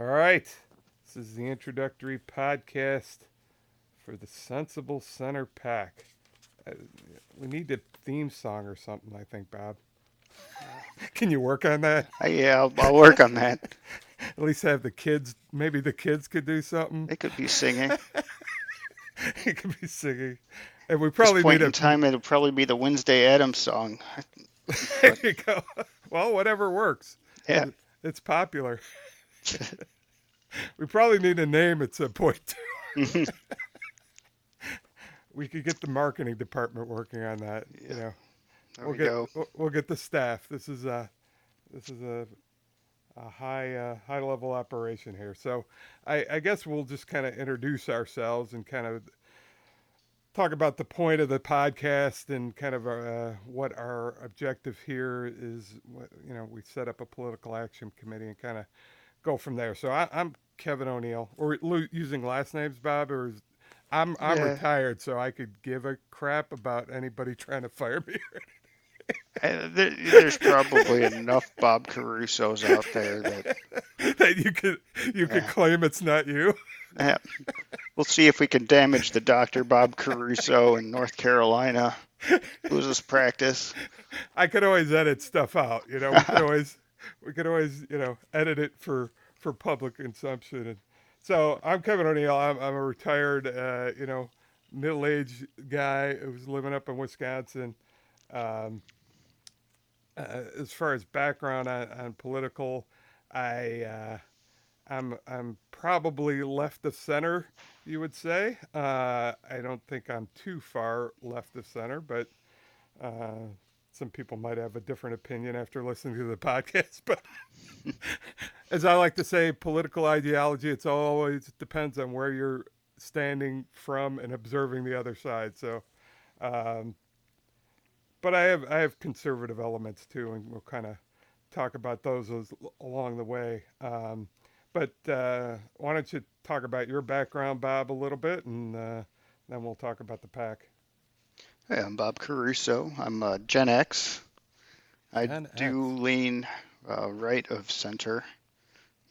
All right. This is the introductory podcast for the Sensible Center PAC. Uh, we need a theme song or something, I think, Bob. Can you work on that? Uh, yeah, I'll, I'll work on that. At least have the kids, maybe the kids could do something. They could be singing. it could be singing. And we At probably this point need in a. time, it'll probably be the Wednesday Addams song. there you go. Well, whatever works. Yeah. It's popular. we probably need a name at some point. too. we could get the marketing department working on that. You know, There we'll we get go. we'll, we'll get the staff. This is a this is a a high uh, high level operation here. So I, I guess we'll just kind of introduce ourselves and kind of talk about the point of the podcast and kind of uh, what our objective here is. You know, we set up a political action committee and kind of go from there. So I, I'm Kevin O'Neill. Or using last names, Bob, or is, I'm I'm Yeah. retired, so I could give a crap about anybody trying to fire me. Uh, there, there's probably enough Bob Caruso's out there that that you could you could Yeah. claim it's not you. yeah. we'll see if we can damage the Dr. Bob Caruso in North Carolina. Lose his practice. I could always edit stuff out. You know, we could always we could always you know edit it for for public consumption. And so I'm Kevin O'Neill. I'm I'm a retired uh, you know middle aged guy who's living up in Wisconsin. Um, uh, as far as background on, on political, I uh, I'm I'm probably left of center. You would say. Uh, I don't think I'm too far left of center, but uh, some people might have a different opinion after listening to the podcast. But as I like to say, political ideology it's always depends on where you're standing from and observing the other side. So. Um, but I have I have conservative elements too, and we'll kind of talk about those as, along the way. Um, but uh, why don't you talk about your background, Bob, a little bit, and uh, then we'll talk about the PAC. Hey, I'm Bob Caruso. I'm uh, Gen X. I Gen do lean uh, right of center.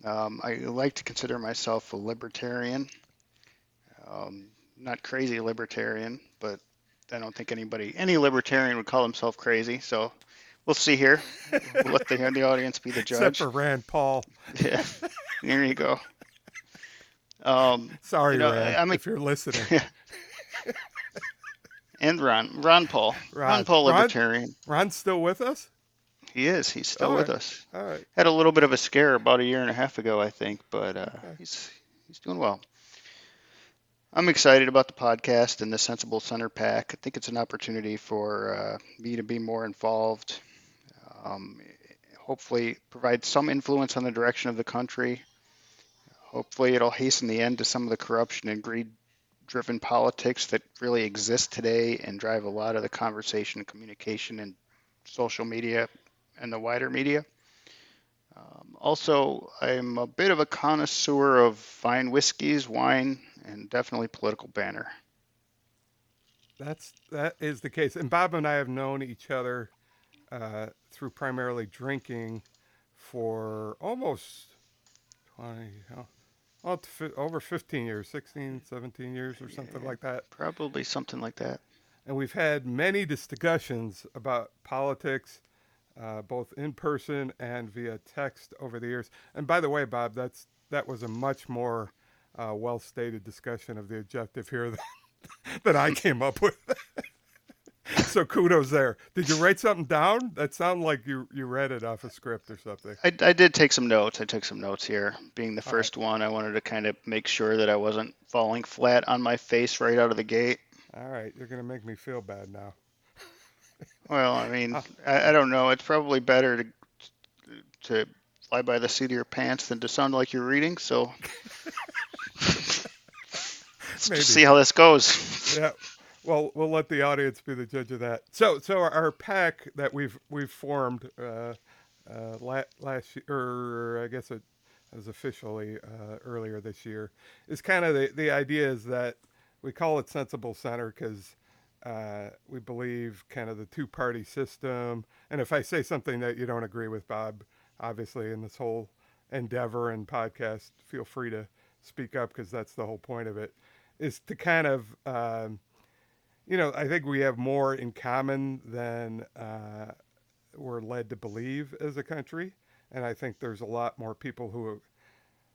Um, I like to consider myself a libertarian. Um, not crazy libertarian, but I don't think anybody, any libertarian would call himself crazy. So we'll see here. We'll let the, the audience be the judge. Except for Rand Paul. Yeah, there you go. Um, Sorry, You know, Rand, I'm a- if you're listening. and Ron, Ron Paul, Ron, Ron- Paul, Ron- libertarian. Ron's still with us. He is. He's still All with right. us. All right. Had a little bit of a scare about a year and a half ago, I think, but uh, Okay. he's he's doing well. I'm excited about the podcast and the Sensible Center PAC. I think it's an opportunity for uh, me to be more involved. Um, hopefully, provide some influence on the direction of the country. Hopefully, it'll hasten the end to some of the corruption and greed-driven politics that really exist today and drive a lot of the conversation communication and social media and the wider media. Um, also, I'm a bit of a connoisseur of fine whiskeys, wine, and definitely political banner. That's that is the case. And Bob and I have known each other uh, through primarily drinking for almost 20, oh, well, fi- over 15 years, 16, 17 years or something Yeah. like that. Probably something like that. And we've had many discussions about politics, uh, both in person and via text over the years. And by the way, Bob, that's that was a much more uh, well stated discussion of the objective here than, than I came up with. so kudos there. Did you write something down? That sounded like you you read it off a script or something. I, I did take some notes. I took some notes here. Being the All right. first one, I wanted to kind of make sure that I wasn't falling flat on my face right out of the gate. All right, you're gonna make me feel bad now. Well, I mean. I, I don't know. It's probably better to to fly by the seat of your pants than to sound like you're reading. So let's just see how this goes. yeah. Well, we'll let the audience be the judge of that. So, so our, PAC that we've we've formed uh, uh, la- last year, or I guess it was officially uh, earlier this year, is kind of the the idea is that we call it sensible center because uh, we believe kind of the two party system. And if I say something that you don't agree with, Bob, obviously in this whole endeavor and podcast, feel free to speak up because that's the whole point of it, is to kind of, um, you know, I think we have more in common than uh, we're led to believe as a country, and I think there's a lot more people who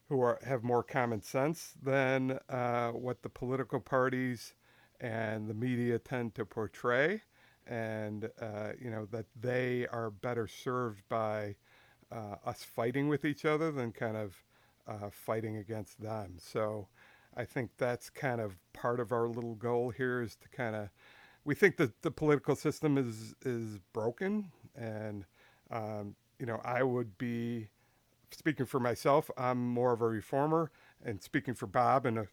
who are have more common sense than uh, what the political parties and the media tend to portray, and uh, you know that they are better served by uh, us fighting with each other than kind of uh, fighting against them. So I think that's kind of part of our little goal here is to kind of we think that the political system is is broken, and um, you know I would be speaking for myself. I'm more of a reformer, and speaking for Bob, and a,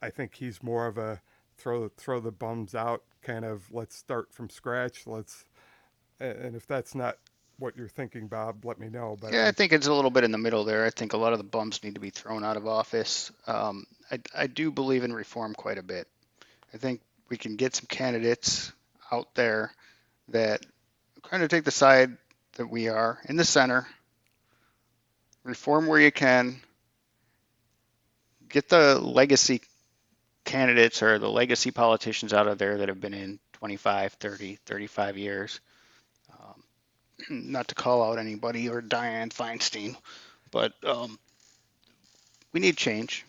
I think he's more of a throw throw the bums out kind of. Let's start from scratch. Let's and if that's not what you're thinking, Bob, let me know. But yeah, I think it's a little bit in the middle there. I think a lot of the bums need to be thrown out of office. Um, I, I do believe in reform quite a bit. I think we can get some candidates out there that kind of take the side that we are in the center, reform where you can, get the legacy candidates or the legacy politicians out of there that have been in 25, 30, 35 years not to call out anybody or Diane Feinstein, but um, we need change,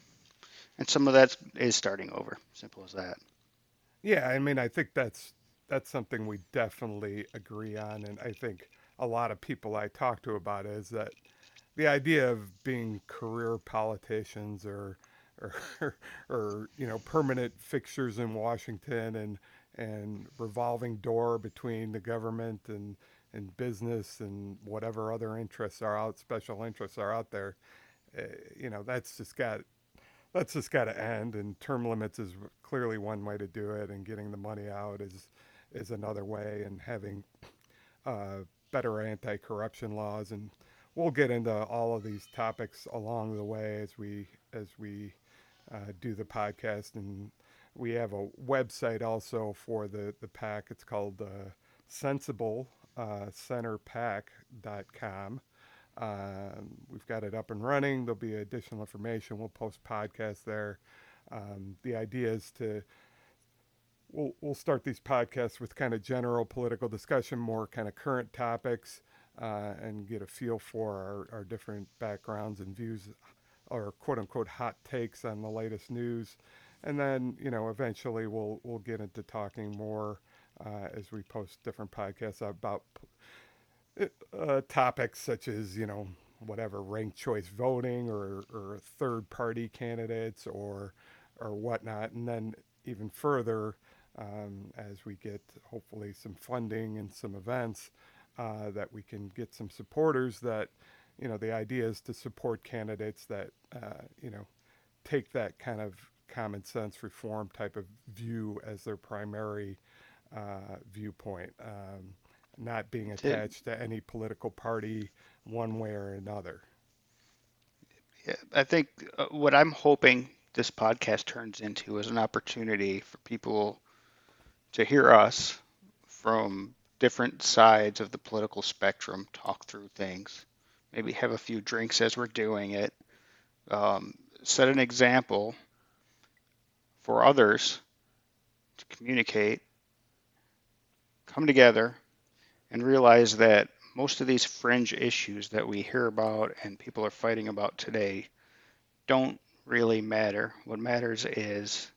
and some of that is starting over. Simple as that. Yeah, I mean, I think that's that's something we definitely agree on, and I think a lot of people I talk to about it is that the idea of being career politicians or or, or you know permanent fixtures in Washington and and revolving door between the government and and business and whatever other interests are out, special interests are out there, uh, you know, that's just got that's just got to end. And term limits is clearly one way to do it, and getting the money out is is another way, and having uh, better anti-corruption laws. And we'll get into all of these topics along the way as we as we uh, do the podcast. And we have a website also for the the PAC. It's called uh, Sensible uh, centerpack.com. Um, we've got it up and running. There'll be additional information. We'll post podcasts there. Um, the idea is to we'll we'll start these podcasts with kind of general political discussion, more kind of current topics, uh, and get a feel for our, our different backgrounds and views, or quote unquote hot takes on the latest news, and then you know eventually we'll we'll get into talking more uh, as we post different podcasts about uh, topics such as, you know, whatever ranked choice voting or, or third party candidates or, or whatnot. And then even further, um, as we get hopefully some funding and some events, uh, that we can get some supporters that, you know, the idea is to support candidates that, uh, you know, take that kind of common sense reform type of view as their primary uh, viewpoint, um, not being attached to any political party one way or another. Yeah, I think uh, what I'm hoping this podcast turns into is an opportunity for people to hear us from different sides of the political spectrum talk through things, maybe have a few drinks as we're doing it, um, set an example for others to communicate come together and realize that most of these fringe issues that we hear about and people are fighting about today don't really matter. What matters is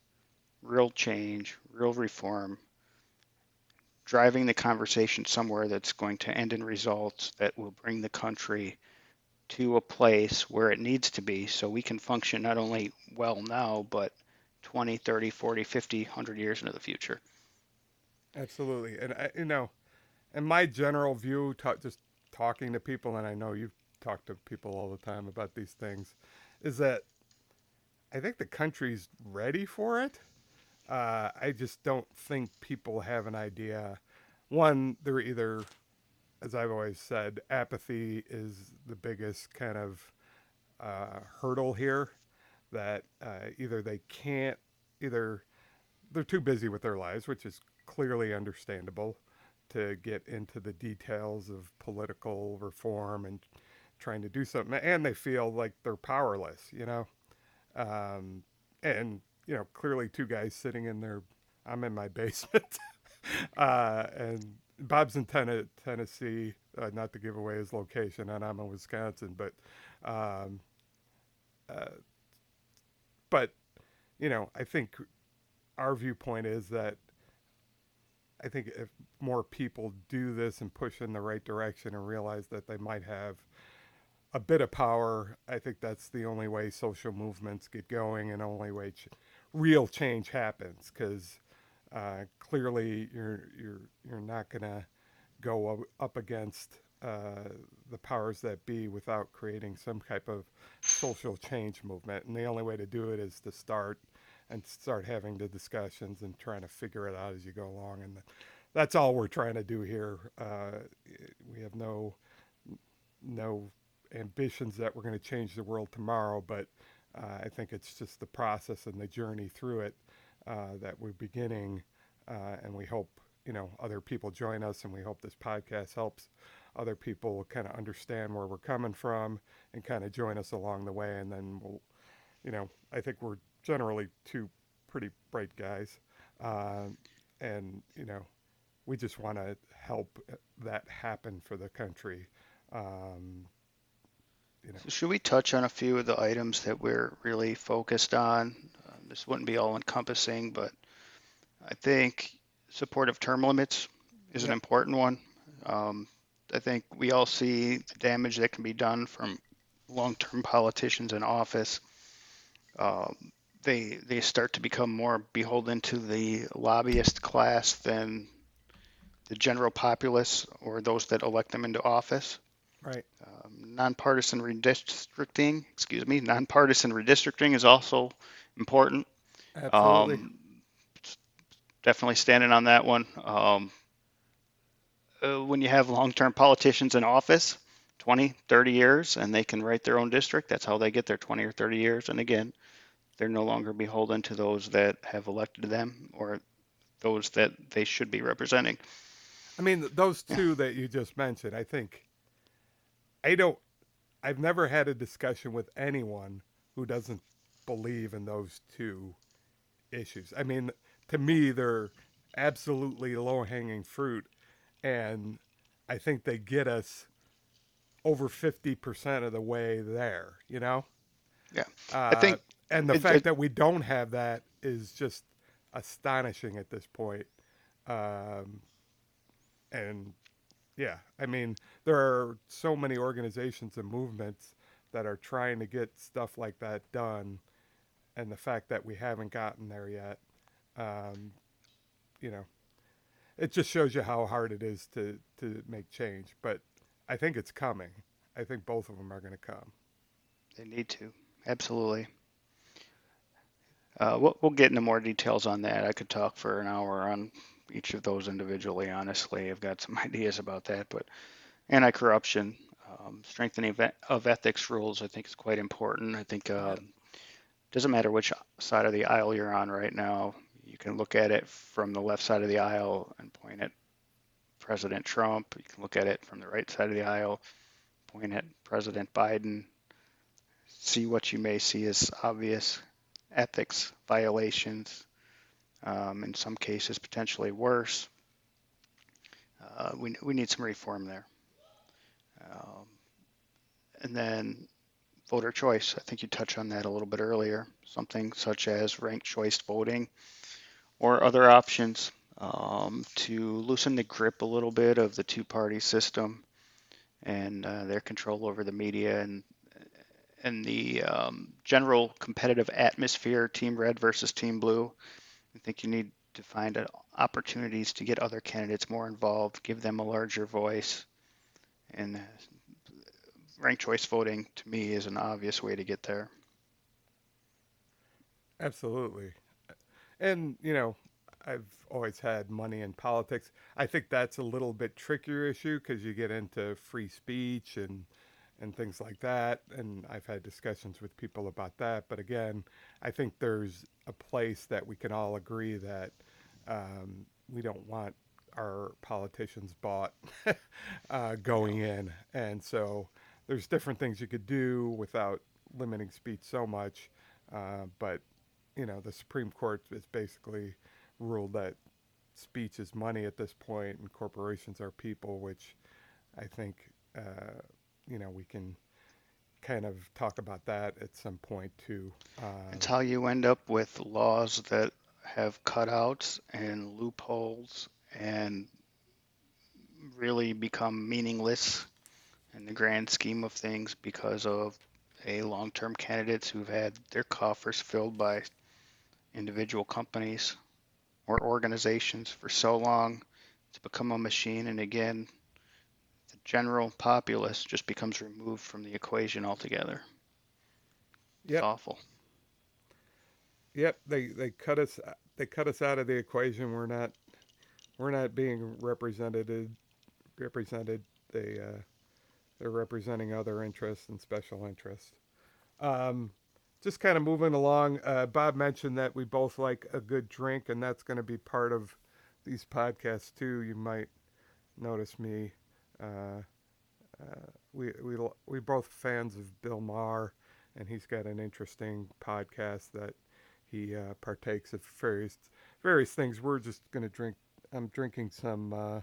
real change, real reform, driving the conversation somewhere that's going to end in results that will bring the country to a place where it needs to be so we can function not only well now, but 20, 30, 40, 50, 100 years into the future. Absolutely, and I, you know, and my general view, ta- just talking to people, and I know you've talked to people all the time about these things, is that I think the country's ready for it. Uh, I just don't think people have an idea. One, they're either, as I've always said, apathy is the biggest kind of uh, hurdle here. That uh, either they can't, either they're too busy with their lives, which is clearly understandable to get into the details of political reform and trying to do something, and they feel like they're powerless, you know. Um, and you know, clearly, two guys sitting in their, I'm in my basement, uh, and Bob's in ten- Tennessee, uh, not to give away his location, and I'm in Wisconsin, but, um, uh, but, you know, I think our viewpoint is that I think if more people do this and push in the right direction and realize that they might have a bit of power, I think that's the only way social movements get going and only way ch- real change happens. Because uh, clearly, you're you're you're not gonna go up against uh, the powers that be without creating some type of social change movement. And the only way to do it is to start and start having the discussions and trying to figure it out as you go along. And that's all we're trying to do here. Uh, we have no no ambitions that we're going to change the world tomorrow, but uh, I think it's just the process and the journey through it uh, that we're beginning, uh, and we hope you know other people join us, and we hope this podcast helps other people kind of understand where we're coming from and kind of join us along the way, and then we'll, you know, I think we're generally two pretty bright guys, uh, and you know, we just want to help that happen for the country. Um, you know. So should we touch on a few of the items that we're really focused on? Um, this wouldn't be all encompassing, but I think supportive term limits is yep. an important one. Um, I think we all see the damage that can be done from long-term politicians in office. Um, they they start to become more beholden to the lobbyist class than the general populace or those that elect them into office. Right. Um, nonpartisan redistricting, excuse me, nonpartisan redistricting is also important. Absolutely. Um, definitely standing on that one. Um, uh, when you have long-term politicians in office, 20, 30 years, and they can write their own district, that's how they get their 20 or 30 years. And again, they're no longer beholden to those that have elected them or those that they should be representing. I mean, those two that you just mentioned, I think I don't. I've never had a discussion with anyone who doesn't believe in those two issues. I mean, to me, they're absolutely low hanging fruit, and I think they get us over fifty percent of the way there. You know. Yeah, uh, I think, and the it, fact it, that we don't have that is just astonishing at this point. Um, and yeah, I mean, there are so many organizations and movements that are trying to get stuff like that done, and the fact that we haven't gotten there yet, um, you know, it just shows you how hard it is to to make change. But I think it's coming. I think both of them are going to come. They need to absolutely. Uh, we'll, we'll get into more details on that. I could talk for an hour on each of those individually. Honestly, I've got some ideas about that, but anti-corruption, um, strengthening of ethics rules, I think is quite important. I think uh, doesn't matter which side of the aisle you're on right now. You can look at it from the left side of the aisle and point at President Trump. You can look at it from the right side of the aisle, point at President Biden. See what you may see as obvious ethics violations um, in some cases potentially worse. Uh, we, we need some reform there. Um, and then voter choice. I think you touched on that a little bit earlier. Something such as ranked choice voting or other options um, to loosen the grip a little bit of the two party system and uh, their control over the media and and the um, general competitive atmosphere, Team Red versus Team Blue. I think you need to find opportunities to get other candidates more involved, give them a larger voice, and ranked choice voting to me is an obvious way to get there. Absolutely. And, you know, I've always had money in politics. I think that's a little bit trickier issue because you get into free speech and and things like that. And I've had discussions with people about that. But again, I think there's a place that we can all agree that um, we don't want our politicians bought uh, going in. And so there's different things you could do without limiting speech so much. Uh, but you know, the Supreme Court has basically ruled that speech is money at this point, and corporations are people, which I think uh, you know we can kind of talk about that at some point too. Um, It's how you end up with laws that have cutouts and loopholes and really become meaningless in the grand scheme of things because of a long-term candidates who've had their coffers filled by individual companies or organizations for so long to become a machine and again general populace just becomes removed from the equation altogether it's Yep. awful Yep, they they cut us they cut us out of the equation. We're not we're not being represented represented. They uh, they're representing other interests and special interests. Um, just kind of moving along. Uh, Bob mentioned that we both like a good drink, and that's going to be part of these podcasts too. You might notice me. Uh, uh, we we we both fans of Bill Maher, and he's got an interesting podcast that he uh, partakes of various various things. We're just gonna drink. I'm drinking some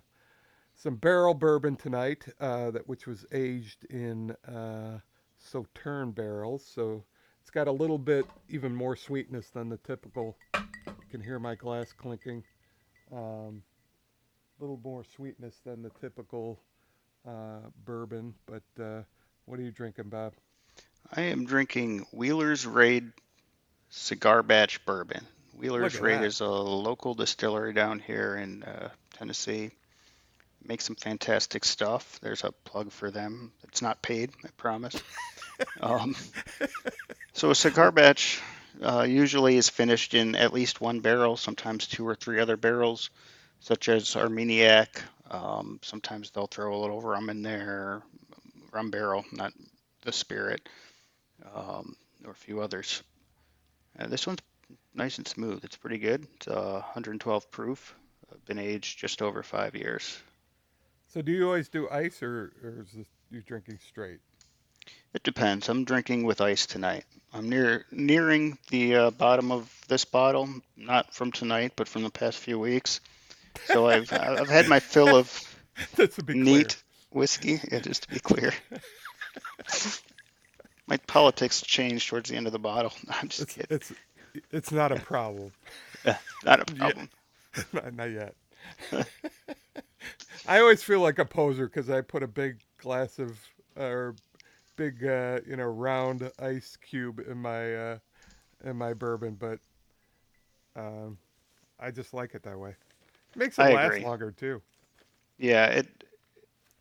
some barrel bourbon tonight, that which was aged in Sauterne barrels. So it's got a little bit even more sweetness than the typical. You can hear my glass clinking. Um, a little more sweetness than the typical uh, bourbon. But uh, what are you drinking, Bob? I am drinking Wheeler's Raid Cigar Batch Bourbon. Wheeler's Raid that. is a local distillery down here in uh, Tennessee. Make some fantastic stuff. There's a plug for them. It's not paid, I promise. um, so a cigar batch uh, usually is finished in at least one barrel, sometimes two or three other barrels, such as Armagnac. Um, sometimes they'll throw a little rum in there, rum barrel, not the spirit, um, or a few others. Uh, this one's nice and smooth. It's pretty good. It's uh, 112 proof. Uh, been aged just over five years. So do you always do ice, or, or is this you drinking straight? It depends. I'm drinking with ice tonight. I'm near nearing the uh, bottom of this bottle, not from tonight, but from the past few weeks. So I've I've had my fill of That's a big neat whiskey. Yeah, just to be clear. my politics changed towards the end of the bottle. I'm just It's, kidding. it's it's not a problem. Not a problem. not, not yet. I always feel like a poser because I put a big glass of or big uh, you know round ice cube in my uh, in my bourbon, but um, I just like it that way. It makes it I last agree. longer too. Yeah, it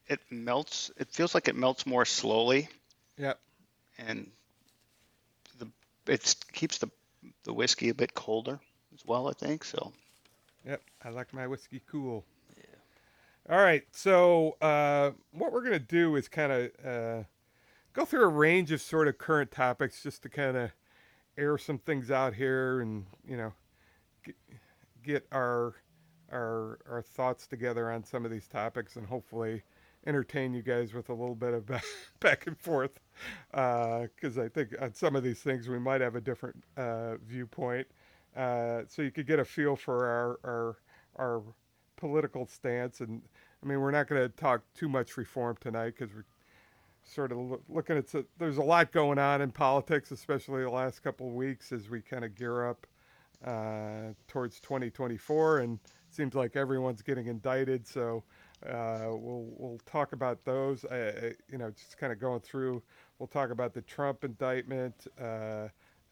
it melts. It feels like it melts more slowly, Yep. and the it keeps the the whiskey a bit colder as well. I think so. Yep, I like my whiskey cool. Yeah. All right, so uh, what we're gonna do is kind of uh, go through a range of sort of current topics, just to kind of air some things out here, and you know, get, get our our our thoughts together on some of these topics, and hopefully entertain you guys with a little bit of back, back and forth, because I think on some of these things we might have a different uh, viewpoint. Uh, so you could get a feel for our our our political stance. And I mean, we're not going to talk too much reform tonight because we're sort of loo- looking at there's a lot going on in politics, especially the last couple of weeks as we kind of gear up uh, towards 2024, and seems like everyone's getting indicted. So. Uh, we'll we'll talk about those. You know, just kind of going through. We'll talk about the Trump indictment, uh,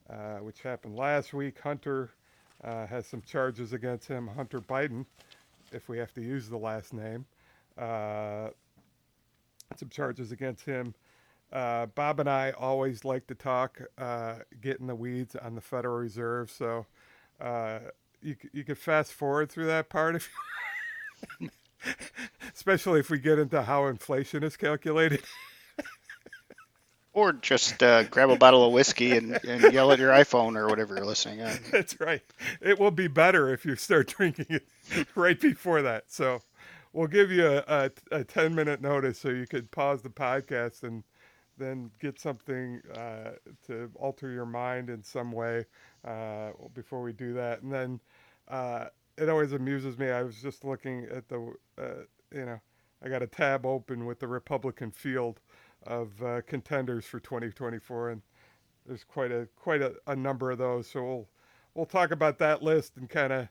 uh, which happened last week. Hunter uh, has some charges against him, Hunter Biden, if we have to use the last name. Uh, some charges against him. Bob and I always like to talk, get in the weeds on the Federal Reserve. So you, you could fast forward through that part if you. Especially if we get into how inflation is calculated. Or just uh, grab a bottle of whiskey and, and yell at your iPhone or whatever you're listening on. That's right. It will be better if you start drinking it right before that. So we'll give you a, a, a 10 minute notice so you could pause the podcast and then get something uh, to alter your mind in some way uh, before we do that. And then uh, it always amuses me. I was just looking at the, uh, you know, I got a tab open with the Republican field of uh, contenders for 2024, and there's quite a quite a, a, number of those. So we'll we'll talk about that list and kind of,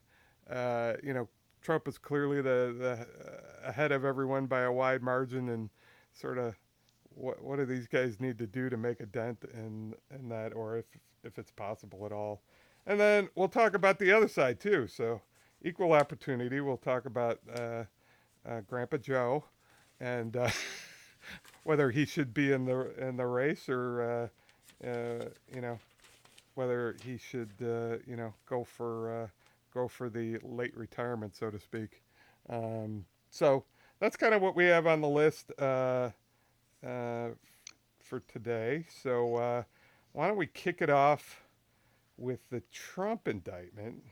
uh, you know, Trump is clearly the the ahead of everyone by a wide margin, and sort of what what do these guys need to do to make a dent in in that, or if if it's possible at all. And then we'll talk about the other side too. So equal opportunity. We'll talk about uh, uh, Grandpa Joe and uh, whether he should be in the in the race or uh, uh, you know whether he should uh, you know go for go for the late retirement, so to speak. Um, so that's kind of what we have on the list for today. So why don't we kick it off with the Trump indictment?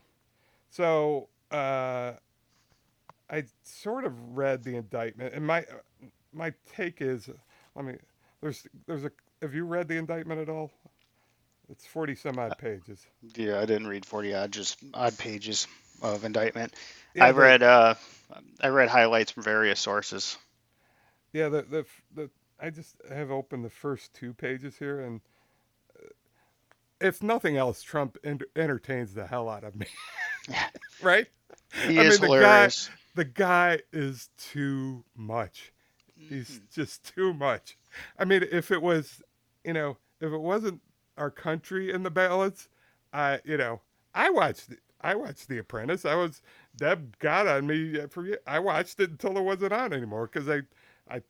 So uh, I sort of read the indictment, and my my take is, let me. There's there's a. Have you read the indictment at all? It's forty some odd pages. Yeah, I didn't read forty odd, just odd pages of indictment. Yeah, I read uh, I read highlights from various sources. Yeah, the the the I just have opened the first two pages here, and uh, if nothing else, Trump ent- entertains the hell out of me. right? He I is mean, hilarious. The guy, the guy is too much. He's mm-hmm. just too much. I mean, if it was, you know, if it wasn't our country in the balance, I, you know, I watched it. I watched The Apprentice. I was Deb got on me for I watched it until it wasn't on anymore because I I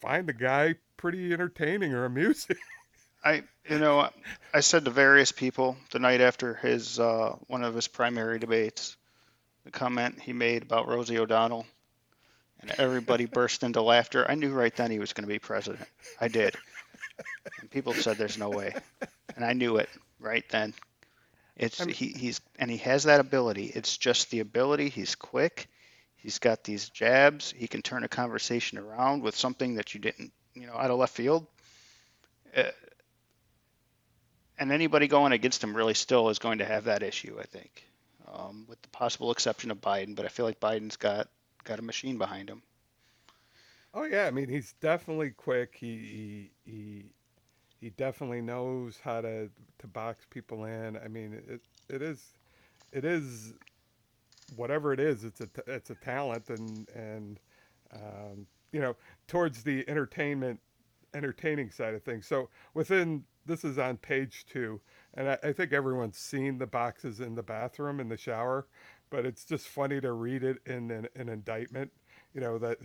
find the guy pretty entertaining or amusing. I, you know, I said to various people the night after his uh, one of his primary debates, the comment he made about Rosie O'Donnell, and everybody burst into laughter. I knew right then he was going to be president. I did. And people said there's no way, and I knew it right then. It's he, he's and he has that ability. It's just the ability. He's quick. He's got these jabs. He can turn a conversation around with something that you didn't, you know, out of left field. Uh, and anybody going against him really still is going to have that issue, I think, um, with the possible exception of Biden. But I feel like Biden's got got a machine behind him. Oh yeah, I mean he's definitely quick. He he he, he definitely knows how to to box people in. I mean it it is it is whatever it is, it's a it's a talent, and and um, you know towards the entertainment entertaining side of things. So within this is on page two, and I, I think everyone's seen the boxes in the bathroom in the shower, but it's just funny to read it in an, an indictment. You know that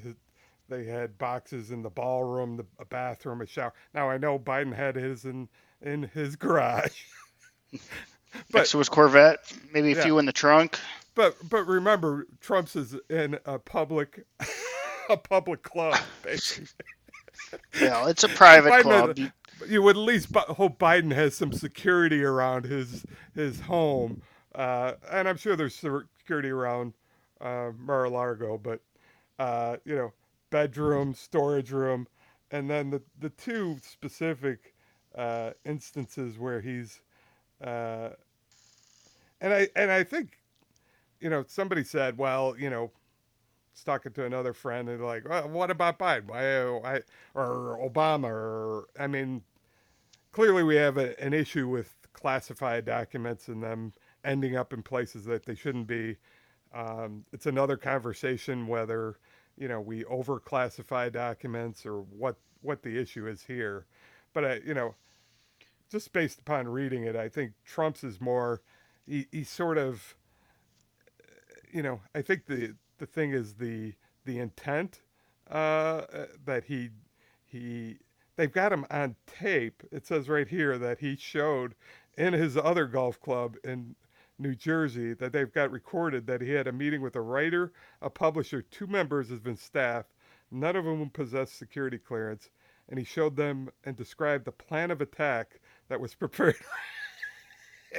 they had boxes in the ballroom, the a bathroom, a shower. Now I know Biden had his in in his garage. but, Next to his Corvette, maybe a yeah. few in the trunk but but remember, Trump's is in a public a public club, basically. yeah, it's a private club. Had, you would at least hope Biden has some security around his his home, uh, and I'm sure there's security around uh, Mar-a-Lago, but uh, you know, bedroom, storage room, and then the the two specific uh, instances where he's, uh, and I and I think you know, somebody said, well, you know, talking to another friend and like, well, what about Biden? Why, why, or Obama? Or I mean, clearly we have a, an issue with classified documents and them ending up in places that they shouldn't be. Um, it's another conversation whether you know we overclassify documents or what what the issue is here. But I, you know, just based upon reading it, I think Trump's is more. He, he sort of you know, I think the the thing is the the intent uh, uh, that he he they've got him on tape. It says right here that he showed in his other golf club in New Jersey that they've got recorded that he had a meeting with a writer, a publisher, two members of his staff, none of whom possessed security clearance, and he showed them and described the plan of attack that was prepared.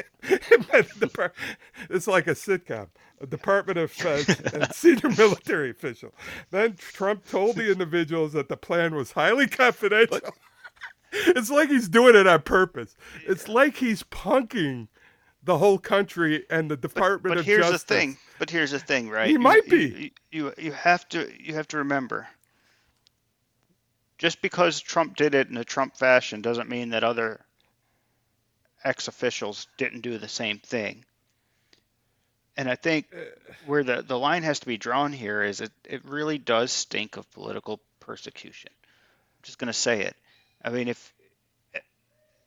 it's like a sitcom. A Department of Defense and senior military official. Then Trump told the individuals that the plan was highly confidential. it's like he's doing it on purpose. It's like he's punking the whole country and the Department but of here's Justice. the thing. But here's the thing, right? He You- might be. You, you you have to you have to remember. Just because Trump did it in a Trump fashion doesn't mean that other ex officials didn't do the same thing. And I think Uh, where the, the line has to be drawn here is it, it really does stink of political persecution. I'm just going to say it. I mean, if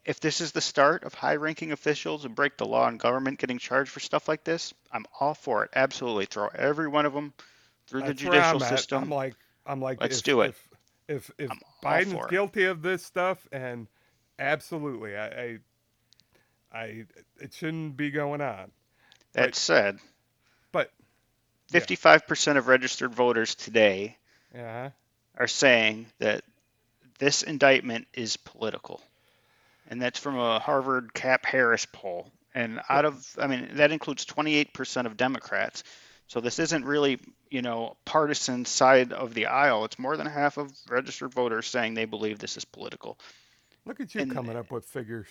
if this is the start of high-ranking officials who break the law in government getting charged for stuff like this, I'm all for it. Absolutely, throw every one of them through the That's I'm judicial system. I'm like, I'm like, Let's if, do it. If if, if Biden's guilty of this stuff, and absolutely, I, I, I, it shouldn't be going on. that right. said, But Yeah. 55% of registered voters today yeah, are saying that this indictment is political. And that's from a Harvard CAPS Harris poll. And out of, I mean, that includes 28% of Democrats. So this isn't really, you know, partisan side of the aisle. It's more than half of registered voters saying they believe this is political. look at you And- coming up with figures.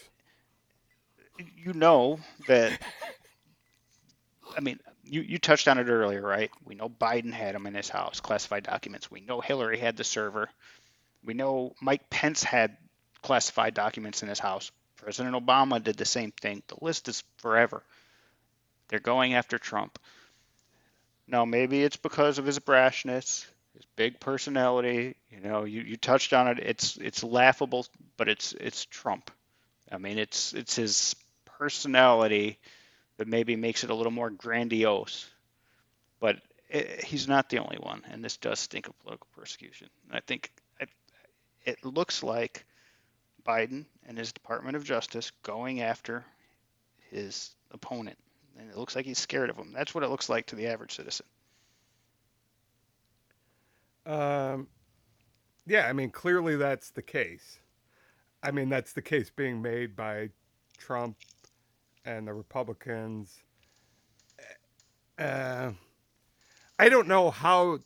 You know that, I mean, you, you touched on it earlier, right? We know Biden had them in his house, classified documents. We know Hillary had the server. We know Mike Pence had classified documents in his house. President Obama did the same thing. The list is forever. They're going after Trump. Now, maybe it's because of his brashness, his big personality. You know, you, you touched on it. It's it's laughable, but it's it's Trump. I mean, it's it's his personality that maybe makes it a little more grandiose. But it, he's not the only one, and this does stink of political persecution. And I think it, it looks like Biden and his Department of Justice going after his opponent, and it looks like he's scared of him. That's what it looks like to the average citizen. Um, yeah, I mean, clearly that's the case. I mean, that's the case being made by Trump and the Republicans. Uh, I don't know how.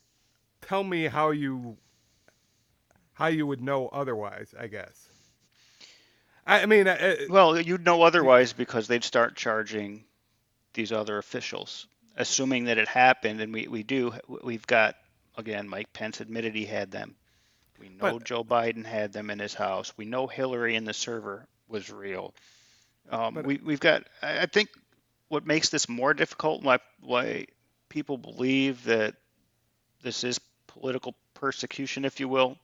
Tell me how you how you would know otherwise. I guess. I, I mean, uh, uh, Well, you'd know otherwise because they'd start charging these other officials, assuming that it happened. And we, we do, we've got, again, Mike Pence admitted he had them. We know But- Joe Biden had them in his house. We know Hillary in the server was real. Um, But- we, we've got, I think what makes this more difficult, why, why people believe that this is political persecution, if you will,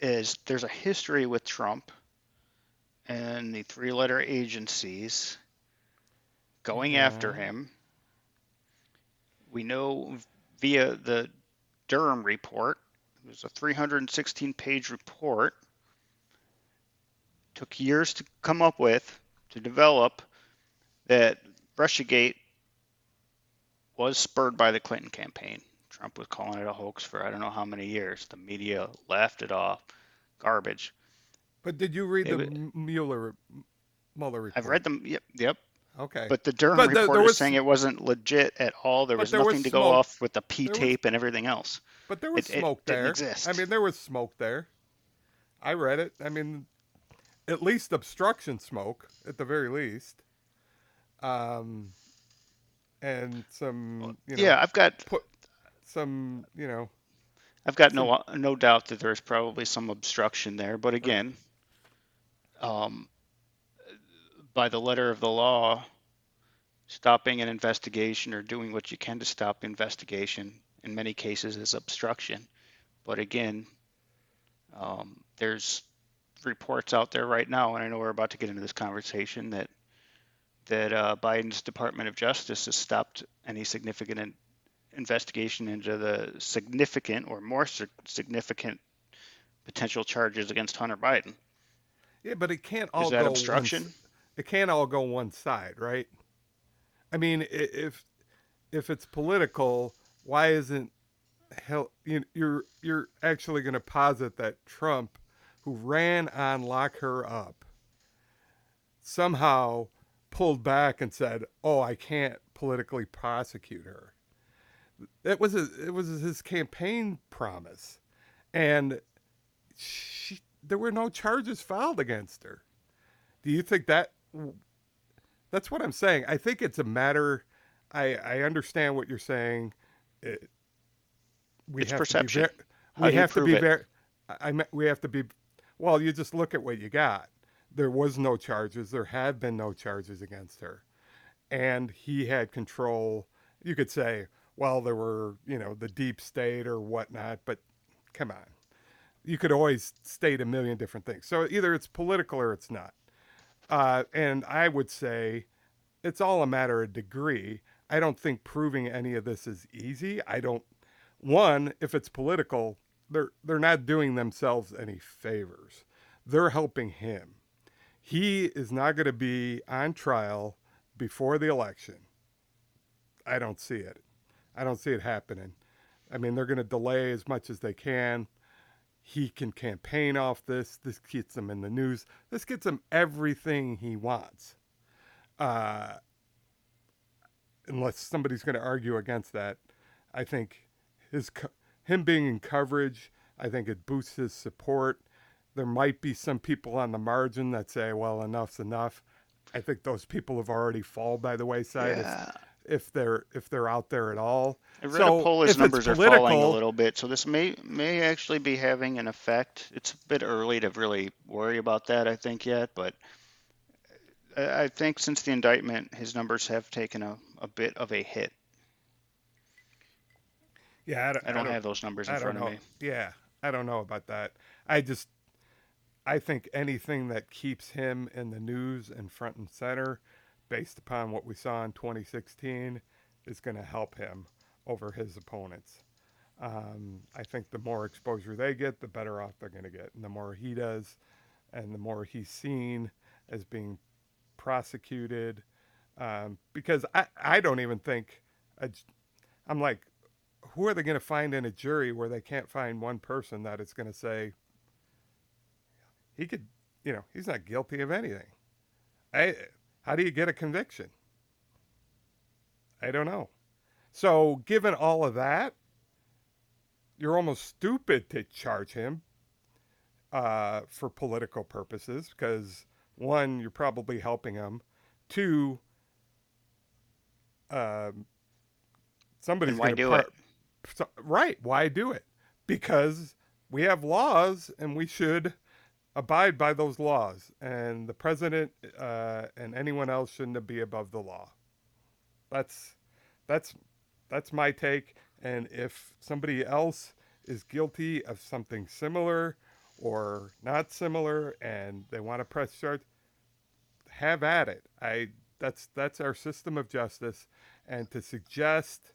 is there's a history with Trump and the three letter agencies going after him. We know via the Durham report, it was a 316 page report, took years to come up with, to develop, that Russiagate was spurred by the Clinton campaign. Trump was calling it a hoax for I don't know how many years. The media laughed it off. Garbage. but did you read It the Mueller Mueller report? I've read them. Yep, yep. Okay. But the Durham But there- report there is was- saying it wasn't legit at all. There was there was nothing to go off with the P was- tape and everything else. But there was It- it smoke didn't there. exist. I mean, there was smoke there. I read it. I mean, at least obstruction smoke, at the very least. Um, and some, you know, yeah, I've got put some, you know, I've got no no doubt that there's probably some obstruction there. But again, um, by the letter of the law, stopping an investigation or doing what you can to stop investigation in many cases is obstruction. But again, um, there's reports out there right now, and I know we're about to get into this conversation that that uh, Biden's Department of Justice has stopped any significant in- investigation into the significant or more sig- significant potential charges against Hunter Biden. yeah, but it can't all Is that go obstruction? s- it can't all go one side, right? I mean, if if it's political, why isn't hell? You, you're you're actually going to posit that Trump, who ran on lock her up, somehow pulled back and said, "Oh, I can't politically prosecute her." That was a, it was his campaign promise, and she there were no charges filed against her. Do you think that? That's what I'm saying. I think it's a matter. I I understand what you're saying. It, we it's have perception. To be ver- we have to be very. I, I we have to be. Well, you just look at what you got. There was no charges. There have been no charges against her, and he had control. You could say, well, there were you know the deep state or whatnot, but come on, you could always state a million different things. So either it's political or it's not. Uh, and I would say it's all a matter of degree. I don't think proving any of this is easy. I don't. One, if it's political, they're they're not doing themselves any favors. They're helping him. He is not going to be on trial before the election. I don't see it. I don't see it happening. I mean, they're going to delay as much as they can. He can campaign off this. This gets him in the news. This gets him everything he wants. Uh, unless somebody's going to argue against that, I think his him being in coverage, I think it boosts his support. There might be some people on the margin that say, "Well, enough's enough." I think those people have already fallen by the wayside. Yeah if they're if they're out there at all. I read so his numbers are falling a little bit, so this may may actually be having an effect. It's a bit early to really worry about that, I think yet, but uh, I think since the indictment, his numbers have taken a, a bit of a hit. Yeah, I don't, I don't, I don't have those numbers in front know. of me. Yeah, I don't know about that. I just I think anything that keeps him in the news and front and center based upon what we saw in 2016, is going to help him over his opponents. Um, I think the more exposure they get, the better off they're going to get. And the more he does, and the more he's seen as being prosecuted. Um, because I, I don't even think, i I'm like, who are they going to find in a jury where they can't find one person that is going to say, he could, you know, he's not guilty of anything. I, how do you get a conviction? I don't know. So, given all of that, you're almost stupid to charge him uh, for political purposes because, one, you're probably helping him. Two, um, somebody's going to do par- it. So, right. Why do it? Because we have laws and we should abide by those laws, and the president uh, and anyone else shouldn't be above the law. That's that's that's my take. And if somebody else is guilty of something similar or not similar, and they want to press charge, have at it. I that's that's our system of justice, and to suggest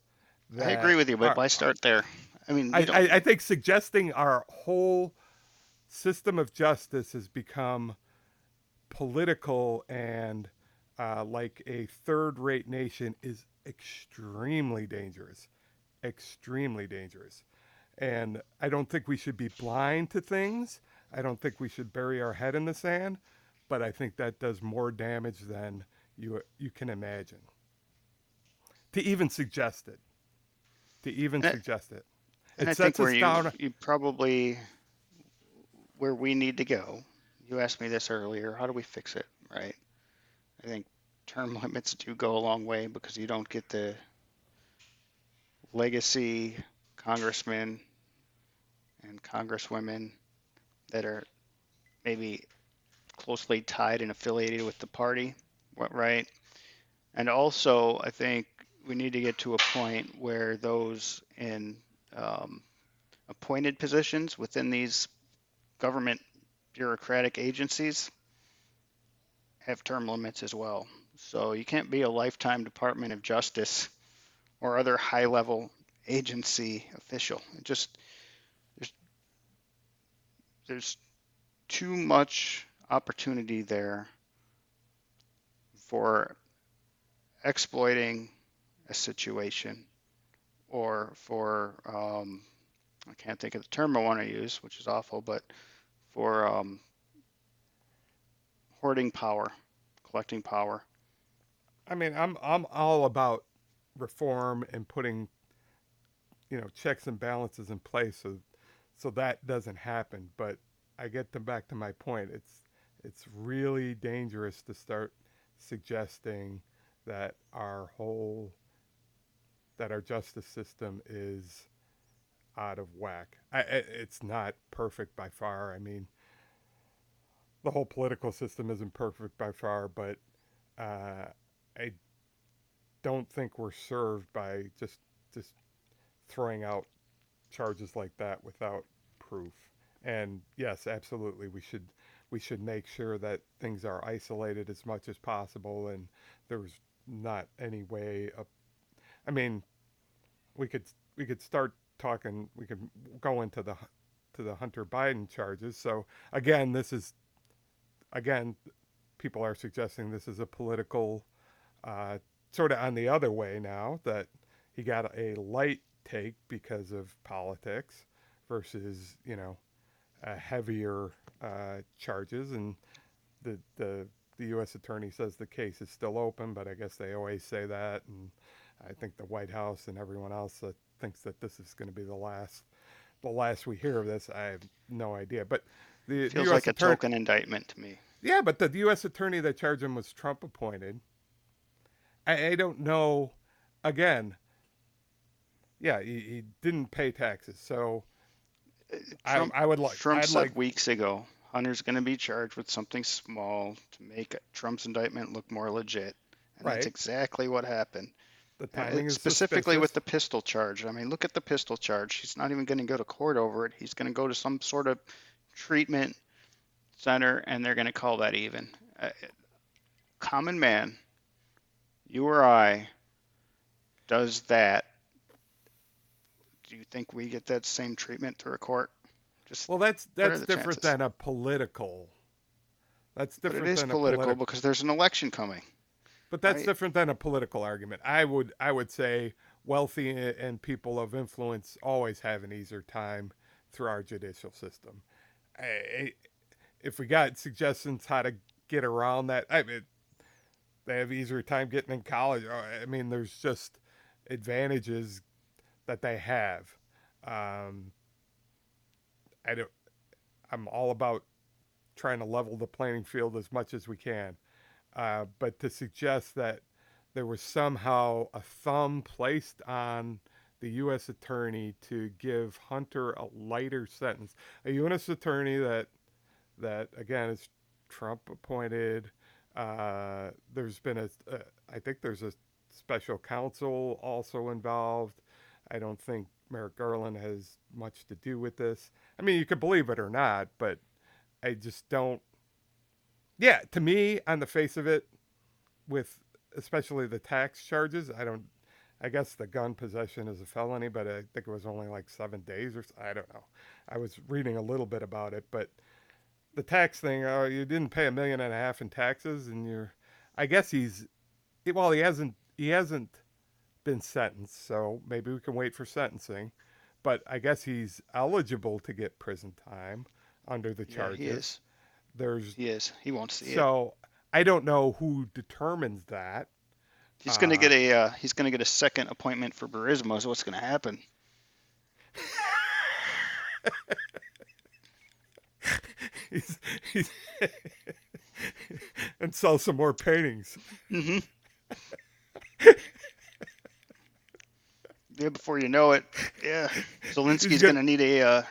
that I agree with you, but why start there? I mean, I, I, I think suggesting our whole system of justice has become political and uh, like a third rate nation is extremely dangerous. Extremely dangerous. And I don't think we should be blind to things. I don't think we should bury our head in the sand, but I think that does more damage than you you can imagine. To even suggest it. To even and suggest it. It and I think where you, down. you probably where we need to go. You asked me this earlier. How do we fix it, right? I think term limits do go a long way because you don't get the legacy congressmen and congresswomen that are maybe closely tied and affiliated with the party, right? And also, I think we need to get to a point where those in um, appointed positions within these government bureaucratic agencies have term limits as well. So you can't be a lifetime Department of Justice or other high level agency official. It just there's there's too much opportunity there for exploiting a situation or for um, I can't think of the term I want to use, which is awful, but for um, hoarding power, collecting power. I mean, I'm I'm all about reform and putting, you know, checks and balances in place so so that doesn't happen. But I get them back to my point. It's it's really dangerous to start suggesting that our whole that our justice system is out of whack. I, it's not perfect by far. I mean, the whole political system isn't perfect by far, but uh, I don't think we're served by just just throwing out charges like that without proof. And yes, absolutely, we should we should make sure that things are isolated as much as possible, and there's not any way. I mean, we could we could start talking. We could go into the to the Hunter Biden charges. So again, this is again, people are suggesting this is a political uh, sort of on the other way now that he got a light take because of politics versus you know uh, heavier uh, charges and the the the U.S. attorney says the case is still open, but I guess they always say that, and I think the White House and everyone else uh, thinks that this is going to be the last the last we hear of this. I have no idea, but the feels the like a attorney, token indictment to me. Yeah, but the U.S. attorney that charged him was Trump appointed. I, I don't know. Again, yeah, he, he didn't pay taxes, so Trump, I, I would like. Trump I'd said like, weeks ago Hunter's going to be charged with something small to make Trump's indictment look more legit. And Right. that's exactly what happened. The Uh, timing is specifically with the pistol charge. I mean, look at the pistol charge. He's not even going to go to court over it. He's going to go to some sort of treatment center, and they're going to call that even. Uh, common man, you or I, does that. Do you think we get that same treatment through a court? Just, Well, that's that's different chances? than a political. That's but different it is than political political. because there's an election coming. But that's right? different than a political argument. I would I would say wealthy and people of influence always have an easier time through our judicial system. I, if we got suggestions how to get around that, I mean, they have easier time getting in college. Oh, I mean, there's just advantages that they have. Um, I don't. I'm all about trying to level the playing field as much as we can. Uh, but to suggest that there was somehow a thumb placed on the U.S. attorney to give Hunter a lighter sentence, a U.S. attorney that that again is Trump appointed. Uh, there's been a, I think there's a special counsel also involved. I don't think Merrick Garland has much to do with this. I mean, you could believe it or not, but I just don't. Yeah, to me, on the face of it, with especially the tax charges, I don't. I guess the gun possession is a felony, but I think it was only like seven days or so. I don't know. I was reading a little bit about it, but the tax thing, uh, you didn't pay a million and a half in taxes, and you're. I guess he's. Well, he hasn't. He hasn't been sentenced, so maybe we can wait for sentencing. But I guess he's eligible to get prison time under the Yeah, charges. he is. There's He is. He won't see it. so I don't know who determines that. He's going to uh, get a uh, he's going to get a second appointment for Burisma. Is what's going to happen. he's, he's and sell some more paintings. hmm yeah, before you know it, yeah, Zelensky's going to need a, uh, a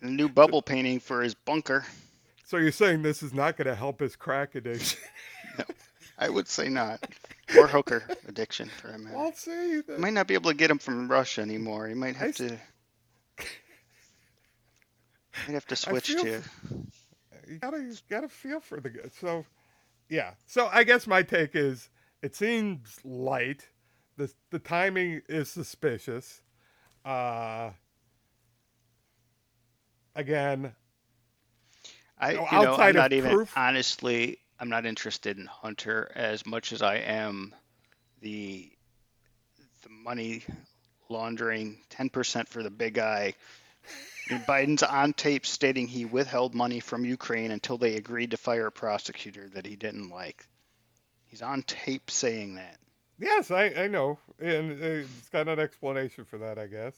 new bubble painting for his bunker. So you're saying this is not going to help his crack addiction? no, I would say not, or hooker addiction for him. I'll see. He might not be able to get him from Russia anymore. He might have s- to. Might have to switch feel to. You gotta you gotta feel for the guy. So, yeah. So I guess my take is it seems light. the The timing is suspicious. Uh, again, I you know, outside I'm of not even proof- honestly. I'm not interested in Hunter as much as I am the the money laundering, 10% for the big guy. And Biden's on tape stating he withheld money from Ukraine until they agreed to fire a prosecutor that he didn't like. He's on tape saying that. yes, I I know, and uh, it's got an explanation for that, I guess.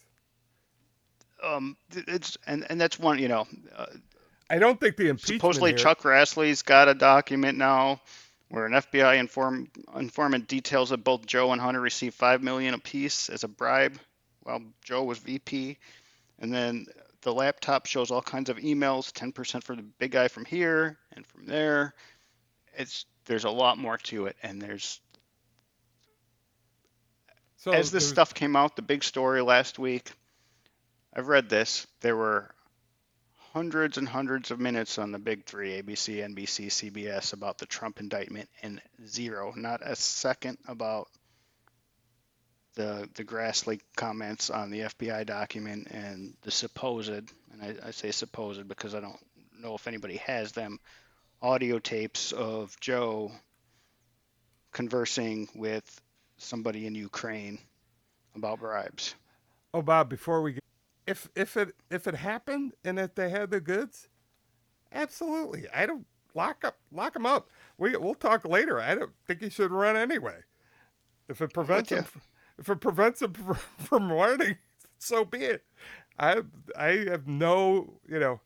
Um, it's and and that's one. You know, uh, I don't think the impeachment supposedly here, Chuck Grassley's got a document now where an FBI inform, informant details that both Joe and Hunter received five million apiece as a bribe while Joe was VP, and then the laptop shows all kinds of emails, 10% for the big guy from here and from there. It's there's a lot more to it, and there's so as this there's- stuff came out, the big story last week. I've read this. There were hundreds and hundreds of minutes on the big three ABC, NBC, CBS about the Trump indictment, and zero, not a second about the the Grassley comments on the FBI document and the supposed, and I, I say supposed because I don't know if anybody has them, audio tapes of Joe conversing with somebody in Ukraine about bribes. Oh, Bob, before we if if it if it happened and if they had the goods, absolutely. I don't lock up lock them up. We we'll talk later. I don't think he should run anyway. If it prevents him, if it prevents him from running, so be it. I I have no you know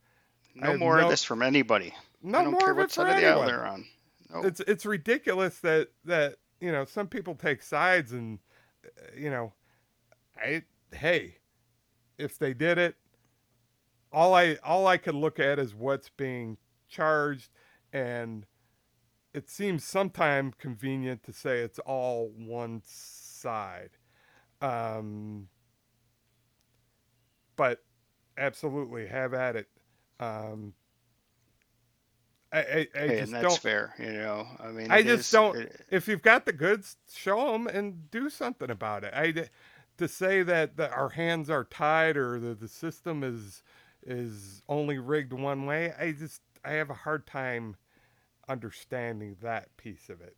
No more no- of this from anybody. no I don't more care of it what side of the aisle they're on. No. It's it's ridiculous that that you know some people take sides and uh, you know I hey if they did it all I all I could look at is what's being charged and it seems sometimes convenient to say it's all one side um but absolutely have at it um I, I, I Hey, just and that's don't fair, you know. I mean, I just is- don't- it- if you've got the goods, show them and do something about it. I to say that, that our hands are tied or the, the system is is only rigged one way. I just I have a hard time understanding that piece of it.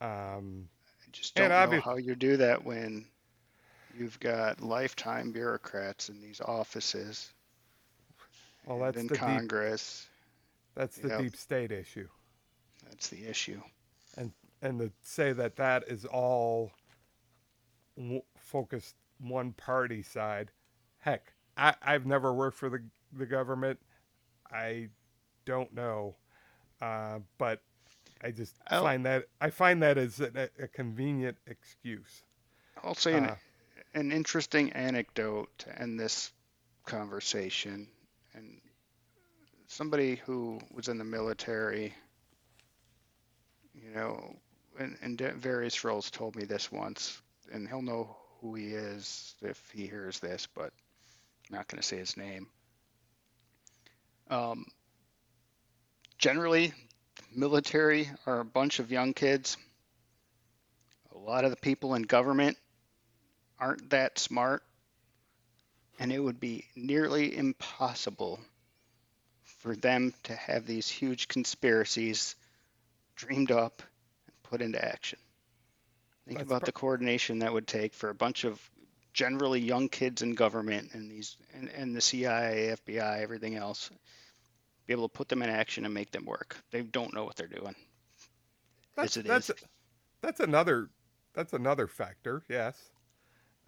Um, I just don't know how you do that when you've got lifetime bureaucrats in these offices well, that's in the deep Congress. that's the deep state issue, That's the issue. And and to say that that is all w- focused one party side. Heck, I, I've never worked for the the government. I don't know, uh, but I just I'll- find that I find that as a, a convenient excuse. I'll say an, Uh, an interesting anecdote to end this conversation. And somebody who was in the military, you know, in, in various roles told me this once, and he'll know who he is if he hears this, but I'm not going to say his name. Um, generally, military are a bunch of young kids. A lot of the people in government aren't that smart, and it would be nearly impossible for them to have these huge conspiracies dreamed up and put into action. Think That's about the coordination that would take for a bunch of generally young kids in government and these and, and the CIA, FBI, everything else, be able to put them in action and make them work. They don't know what they're doing. That's that's is. that's another that's another factor. Yes,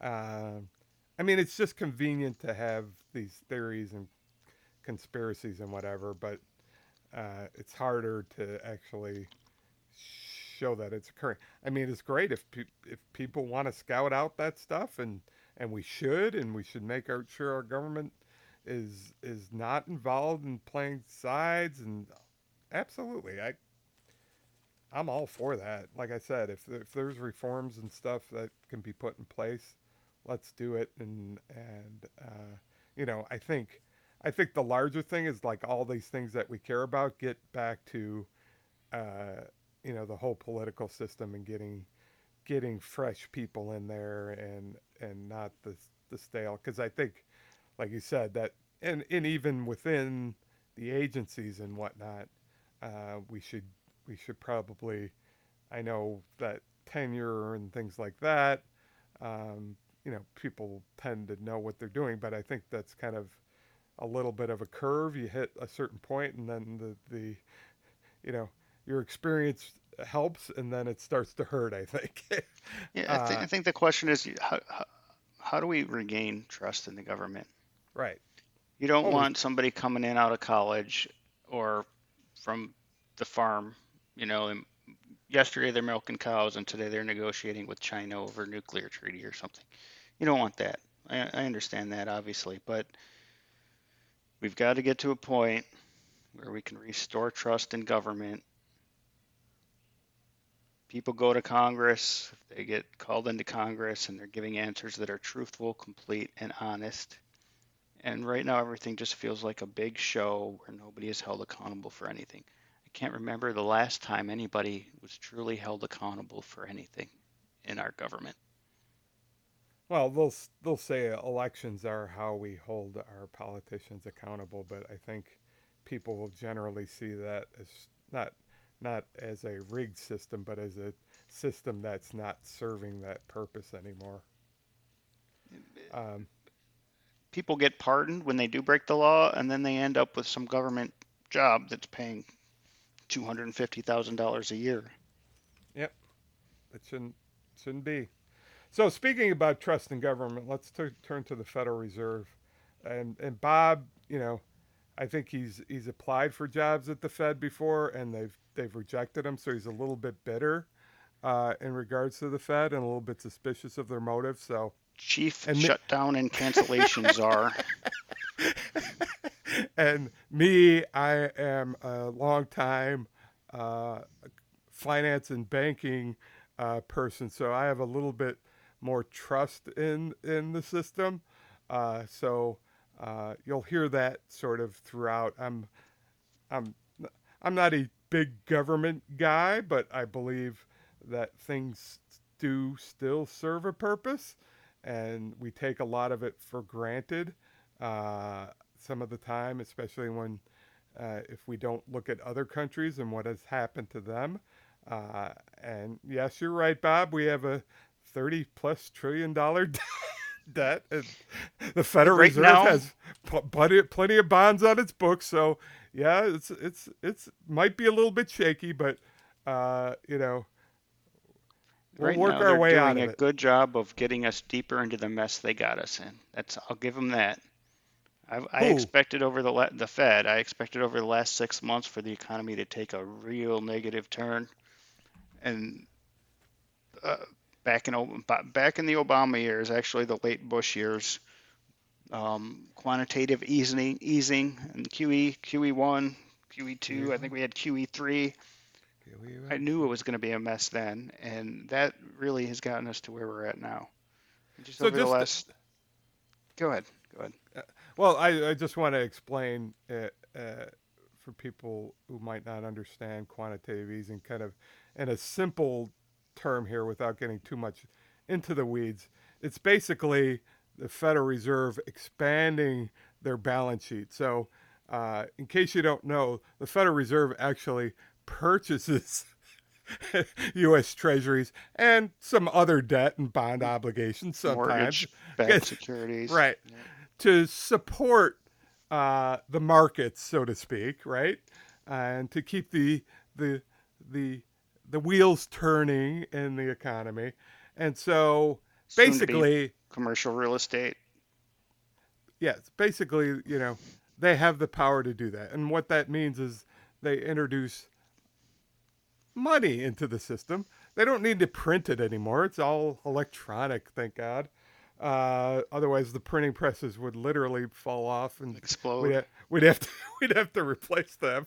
um, I mean it's just convenient to have these theories and conspiracies and whatever, but uh, it's harder to actually show that it's occurring. I mean, it's great if pe- if people want to scout out that stuff, and and we should, and we should make our, sure our government is is not involved in playing sides, and absolutely, I I'm all for that. Like I said, if if there's reforms and stuff that can be put in place, let's do it. And and uh, you know, I think I think the larger thing is like all these things that we care about get back to uh, you know the whole political system and getting getting fresh people in there and and not the the stale because I think like you said that and and even within the agencies and whatnot uh, we should we should probably I know that tenure and things like that um, you know people tend to know what they're doing but I think that's kind of a little bit of a curve. You hit a certain point and then the the you know your experience helps and then it starts to hurt i think Yeah, I, think Uh, I think the question is how, how, how do we regain trust in the government? right You don't Oh, want somebody coming in out of college or from the farm, you know, and yesterday they're milking cows and today they're negotiating with China over a nuclear treaty or something. You don't want that. I, I understand that, obviously, but we've got to get to a point where we can restore trust in government. People go to Congress, they get called into Congress and they're giving answers that are truthful, complete, and honest. And right now, everything just feels like a big show where nobody is held accountable for anything. I can't remember the last time anybody was truly held accountable for anything in our government. Well, they'll they'll say elections are how we hold our politicians accountable, but I think people will generally see that as not not as a rigged system, but as a system that's not serving that purpose anymore. Um, People get pardoned when they do break the law, and then they end up with some government job that's paying $250,000 a year. yep, it shouldn't shouldn't be. So speaking about trust in government, let's t- turn to the Federal Reserve, and and Bob, you know, I think he's he's applied for jobs at the Fed before, and they've they've rejected him, so he's a little bit bitter uh, in regards to the Fed and a little bit suspicious of their motives. So, Chief And me- shutdown and cancellations are. and me, I am a long time uh, finance and banking uh, person, so I have a little bit more trust in in the system. Uh, so uh, you'll hear that sort of throughout. I'm I'm I'm not a big government guy, but I believe that things do still serve a purpose, and we take a lot of it for granted uh, some of the time, especially when uh, if we don't look at other countries and what has happened to them. Uh, and yes, you're right, Bob. We have a 30 plus trillion dollar debt. And the Federal Right Reserve now- has pl- plenty, plenty of bonds on its books. So yeah, it's it's it's might be a little bit shaky, but uh, you know, we'll right work now, our they're way doing out a it. good job of getting us deeper into the mess they got us in. That's I'll give them that. I, I expected over the la- the Fed. I expected over the last six months for the economy to take a real negative turn, and uh, back in back in the Obama years, actually the late Bush years, um, quantitative easing easing and QE QE one, QE two. I think we had QE three. I knew it was going to be a mess then, and that really has gotten us to where we're at now. Just So over the just- last. Go ahead. Go ahead. Well, I, I just want to explain uh, uh, for people who might not understand quantitative easing, kind of in a simple term here without getting too much into the weeds. It's basically the Federal Reserve expanding their balance sheet. So, uh, in case you don't know, the Federal Reserve actually purchases U.S. Treasuries and some other debt and bond obligations sometimes. Mortgage backed securities. Right. To support uh, the markets, so to speak, right? And to keep the the the the wheels turning in the economy. And so Soon basically, commercial real estate. yes, basically, you know, they have the power to do that. And what that means is they introduce money into the system. They don't need to print it anymore. It's all electronic, thank God. Uh, otherwise, the printing presses would literally fall off, and Explode. we'd, ha- we'd have to we'd have to replace them.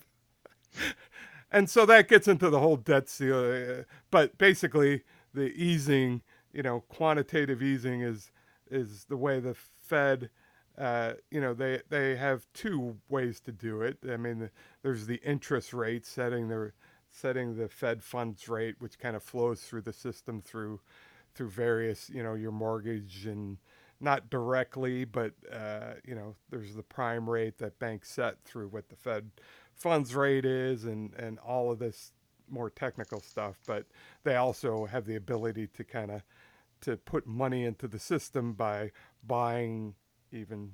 And so that gets into the whole debt ceiling. But basically, the easing, you know, quantitative easing is is the way the Fed, uh, you know, they they have two ways to do it. I mean, there's the interest rate setting the setting the Fed funds rate, which kind of flows through the system through through various, you know, your mortgage and not directly, but uh, you know, there's the prime rate that banks set through what the Fed funds rate is, and and all of this more technical stuff. But they also have the ability to kind of to put money into the system by buying even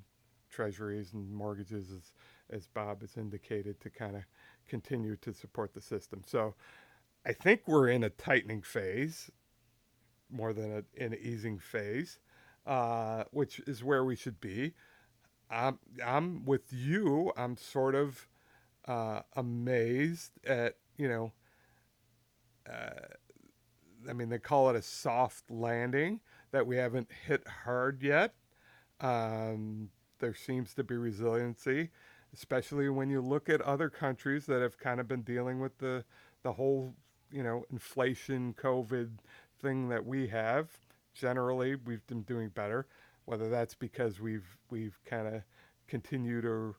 treasuries and mortgages, as as Bob has indicated, to kind of continue to support the system. So I think we're in a tightening phase more than a, an easing phase, uh, which is where we should be. I'm I'm with you. I'm sort of uh, amazed at you know. Uh, I mean, they call it a soft landing that we haven't hit hard yet. Um, there seems to be resiliency, especially when you look at other countries that have kind of been dealing with the the whole you know inflation, COVID thing that we have. Generally, we've been doing better. Whether that's because we've we've kind of continued to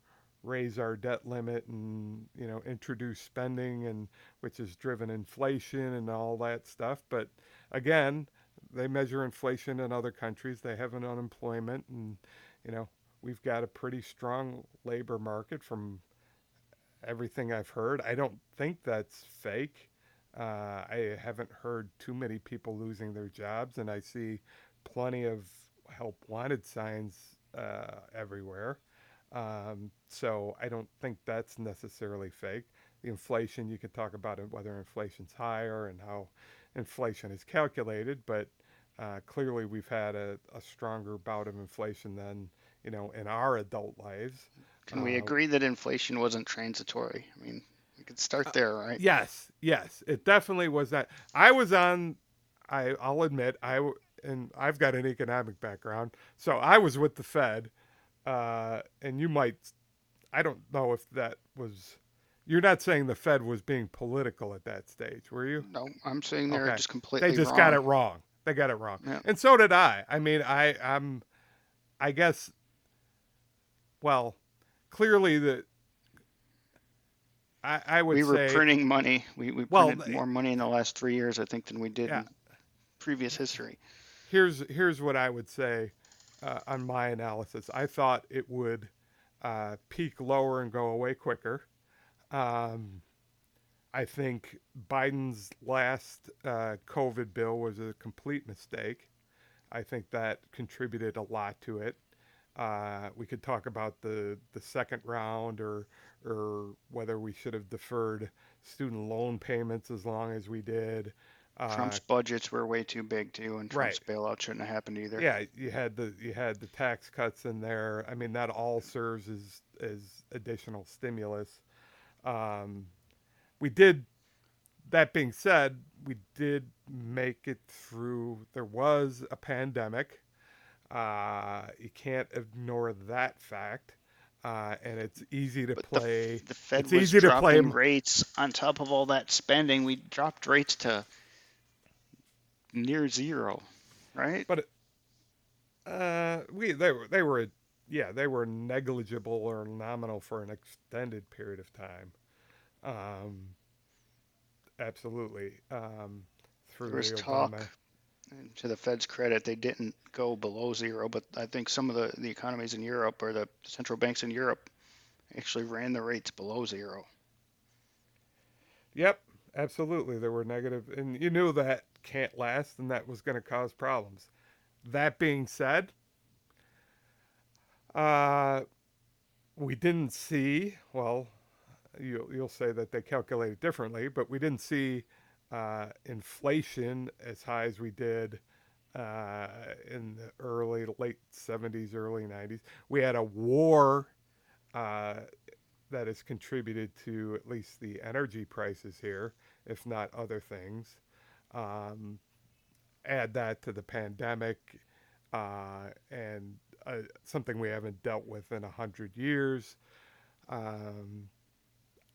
raise our debt limit and you know introduce spending and which has driven inflation and all that stuff. But again they measure inflation in other countries. They have an unemployment and you know we've got a pretty strong labor market from everything i've heard. I don't think that's fake. Uh, i haven't heard too many people losing their jobs and i see plenty of help wanted signs uh, everywhere um, so I don't think that's necessarily fake. The inflation, you could talk about whether inflation's higher and how inflation is calculated, but uh, clearly we've had a, a, stronger bout of inflation than you know in our adult lives. Can uh, we agree that inflation wasn't transitory? I mean, we could start uh, there, right? Yes, yes, it definitely was that. I was on. I, I'll admit I and I've got an economic background, so I was with the Fed uh, and you might, I don't know if that was. You're not saying the Fed was being political at that stage, were you? No, I'm saying they're okay. just completely. They just wrong. got it wrong. They got it wrong, yeah. and so did I. I mean, I, I'm, I guess. Well, clearly the. I, I would we were say, printing money. We we printed well, more money in the last three years, I think, than we did yeah. in previous history. Here's here's what I would say uh, on my analysis. I thought it would uh, peak lower and go away quicker. Um, I think Biden's last uh, COVID bill was a complete mistake. I think that contributed a lot to it. Uh, we could talk about the, the second round or or whether we should have deferred student loan payments as long as we did. Uh, Trump's budgets were way too big too, and Trump's right. bailout shouldn't have happened either. Yeah, you had the you had the tax cuts in there. I mean, that all serves as as additional stimulus. Um, we did. That being said, we did make it through. There was a pandemic. Uh, you can't ignore that fact. Uh, and it's easy to but play. The, the Fed it's was easy dropping to play rates on top of all that spending. We dropped rates to near zero, right? But uh, we they were they were yeah they were negligible or nominal for an extended period of time. Um, absolutely. Um, through there was talk. To the Fed's credit, they didn't go below zero, but I think some of the, the economies in Europe or the central banks in Europe actually ran the rates below zero. Yep, absolutely. There were negative, and you knew that can't last and that was going to cause problems. That being said, uh, we didn't see, well, you'll, you'll say that they calculated differently, but we didn't see uh, inflation as high as we did uh, in the early, late 70s, early 90s. We had a war uh, that has contributed to at least the energy prices here, if not other things. Um, add that to the pandemic uh, and uh, something we haven't dealt with in a hundred years. Um,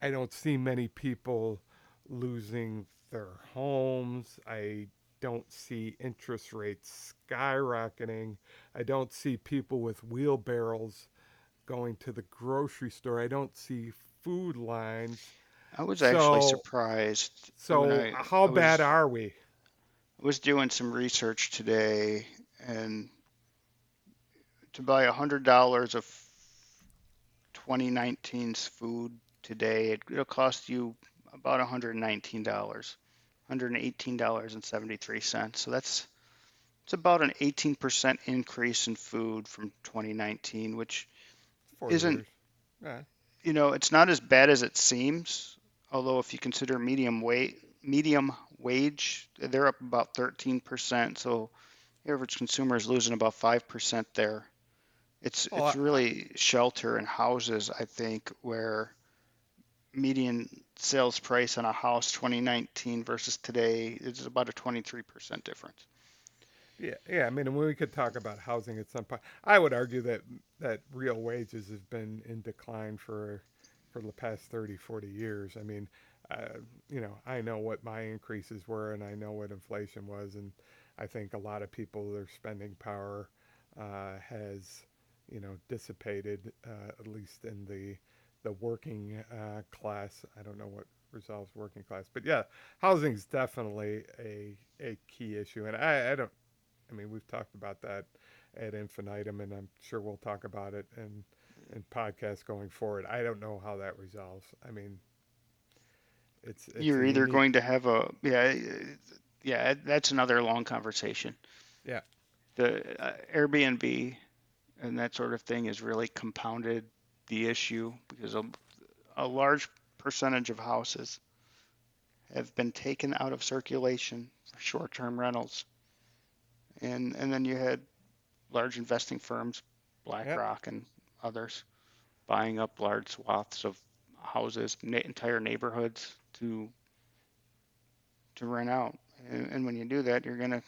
I don't see many people losing their homes. I don't see interest rates skyrocketing. I don't see people with wheelbarrows going to the grocery store. I don't see food lines. I was actually so, surprised. So, I, how I was, bad are we? I was doing some research today, and to buy hundred dollars of 2019's food today, it, will cost you about 119 dollars, 118 dollars and 73 cents. So that's it's about an 18% increase in food from 2019, which is isn't. Yeah. You know, it's not as bad as it seems although if you consider medium weight medium wage, they're up about 13%. So the average consumer is losing about 5% there. It's Well, it's really shelter and houses, I think, where median sales price on a house 2019 versus today is about a 23% difference. Yeah, yeah. I mean, we could talk about housing at some point. I would argue that that real wages have been in decline for for the past 30, 40 years. I mean, uh, you know, I know what my increases were, and I know what inflation was, and I think a lot of people their spending power uh, has, you know, dissipated uh, at least in the the working uh, class. I don't know what resolves working class, but yeah, housing is definitely a a key issue, and I, I don't I mean, we've talked about that ad infinitum, and I'm sure we'll talk about it in in podcasts going forward. I don't know how that resolves. I mean, it's it's You're either unique. going to have a yeah, uh, yeah, that's another long conversation. Yeah, The uh, Airbnb and that sort of thing has really compounded the issue because a, a large percentage of houses have been taken out of circulation for short-term rentals. And and then you had large investing firms, yep, BlackRock and others, buying up large swaths of houses, na- entire neighborhoods to to rent out. And, and when you do that, you're gonna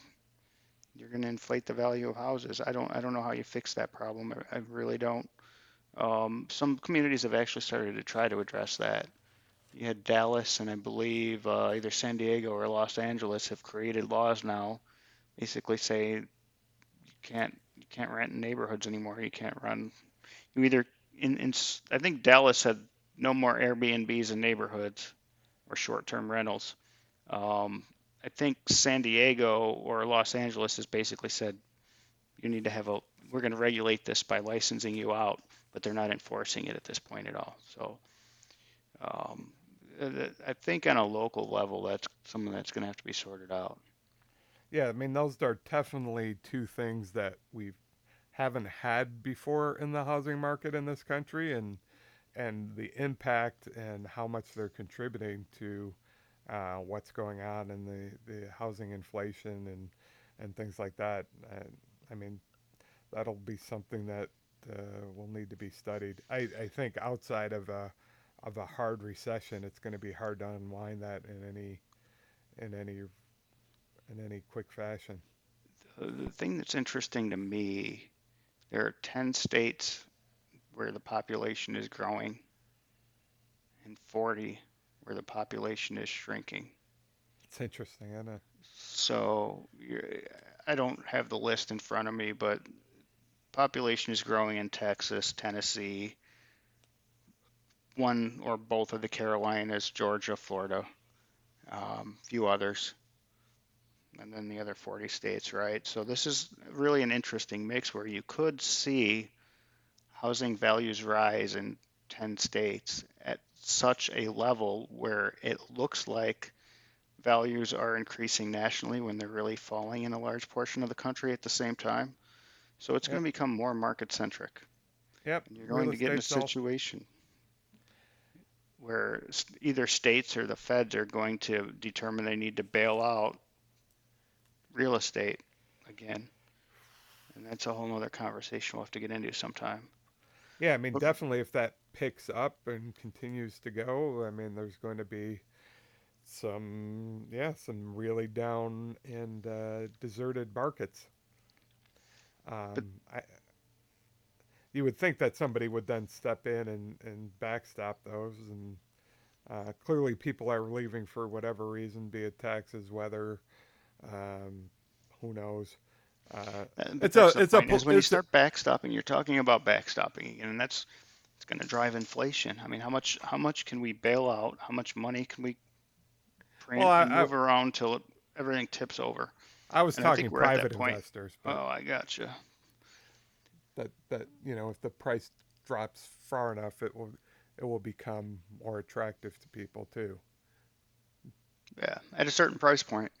you're gonna inflate the value of houses. I don't I don't know how you fix that problem. I, I really don't. Um, some communities have actually started to try to address that. You had Dallas and I believe uh, either San Diego or Los Angeles have created laws now, basically say you can't you can't rent in neighborhoods anymore. You can't run. You either in in I think Dallas had no more Airbnbs in neighborhoods or short-term rentals. Um, I think San Diego or Los Angeles has basically said you need to have a, we're going to regulate this by licensing you out, but they're not enforcing it at this point at all. So um, I think on a local level, that's something that's going to have to be sorted out. yeah. I mean, those are definitely two things that we haven't had before in the housing market in this country, and and the impact and how much they're contributing to uh, what's going on in the, the housing inflation and and things like that. And, I mean, that'll be something that uh, will need to be studied. I, I think outside of a of a hard recession, it's going to be hard to unwind that in any in any in any quick fashion. The thing that's interesting to me, there are 10 states where the population is growing and 40 where the population is shrinking. It's interesting, isn't it? So I don't have the list in front of me, but population is growing in Texas, Tennessee, one or both of the Carolinas, Georgia, Florida, um, a few others, and then the other 40 states, right? So this is really an interesting mix where you could see housing values rise in 10 states at such a level where it looks like values are increasing nationally when they're really falling in a large portion of the country at the same time. So it's going to become more market centric. yep. And you're Real going to get in a situation where either states or the feds are going to determine they need to bail out real estate again. And that's a whole other conversation we'll have to get into sometime. Yeah, I mean, But definitely if that picks up and continues to go, I mean, there's going to be some, yeah, some really down and uh, deserted markets. but Um, I, you would think that somebody would then step in and, and backstop those, and uh, clearly people are leaving for whatever reason, be it taxes, weather, um, who knows. Uh, it's a, it's a, po- when you start backstopping, you're talking about backstopping again, and that's it's going to drive inflation. I mean, how much how much can we bail out? How much money can we well, print I, and I, move around till it, everything tips over? I was And talking we're private investors, but Oh, I gotcha. that that you know if the price drops far enough it will it will become more attractive to people too Yeah, at a certain price point,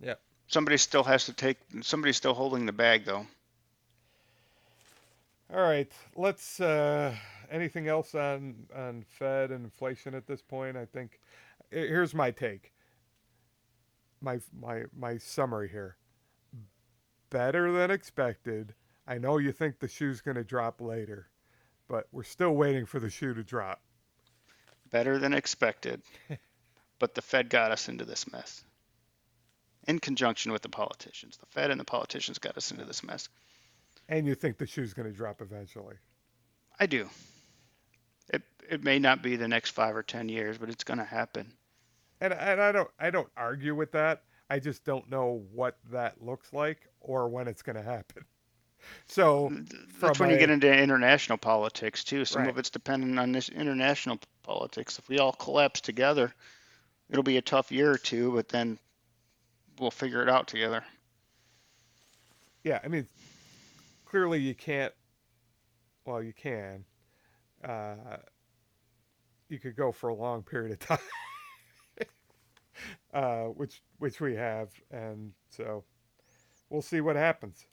yep somebody still has to take. Somebody's still holding the bag, though. all right let's uh anything else on on fed and inflation at this point i think here's my take my my my summary here better than expected I know you think the shoe's going to drop later, but we're still waiting for the shoe to drop. Better than expected. but the Fed got us into this mess. In conjunction with the politicians. The Fed and the politicians got us into this mess. And you think the shoe's going to drop eventually? I do. It it may not be the next five or ten years, but it's going to happen. And and I don't I don't argue with that. I just don't know what that looks like or when it's going to happen. So that's when you get into international politics too. Some right. of it's dependent on this international politics. If we all collapse together, it'll be a tough year or two, but then we'll figure it out together. Yeah, I mean, clearly you can't. Well, you can. Uh, you could go for a long period of time, uh, which which we have, and so we'll see what happens.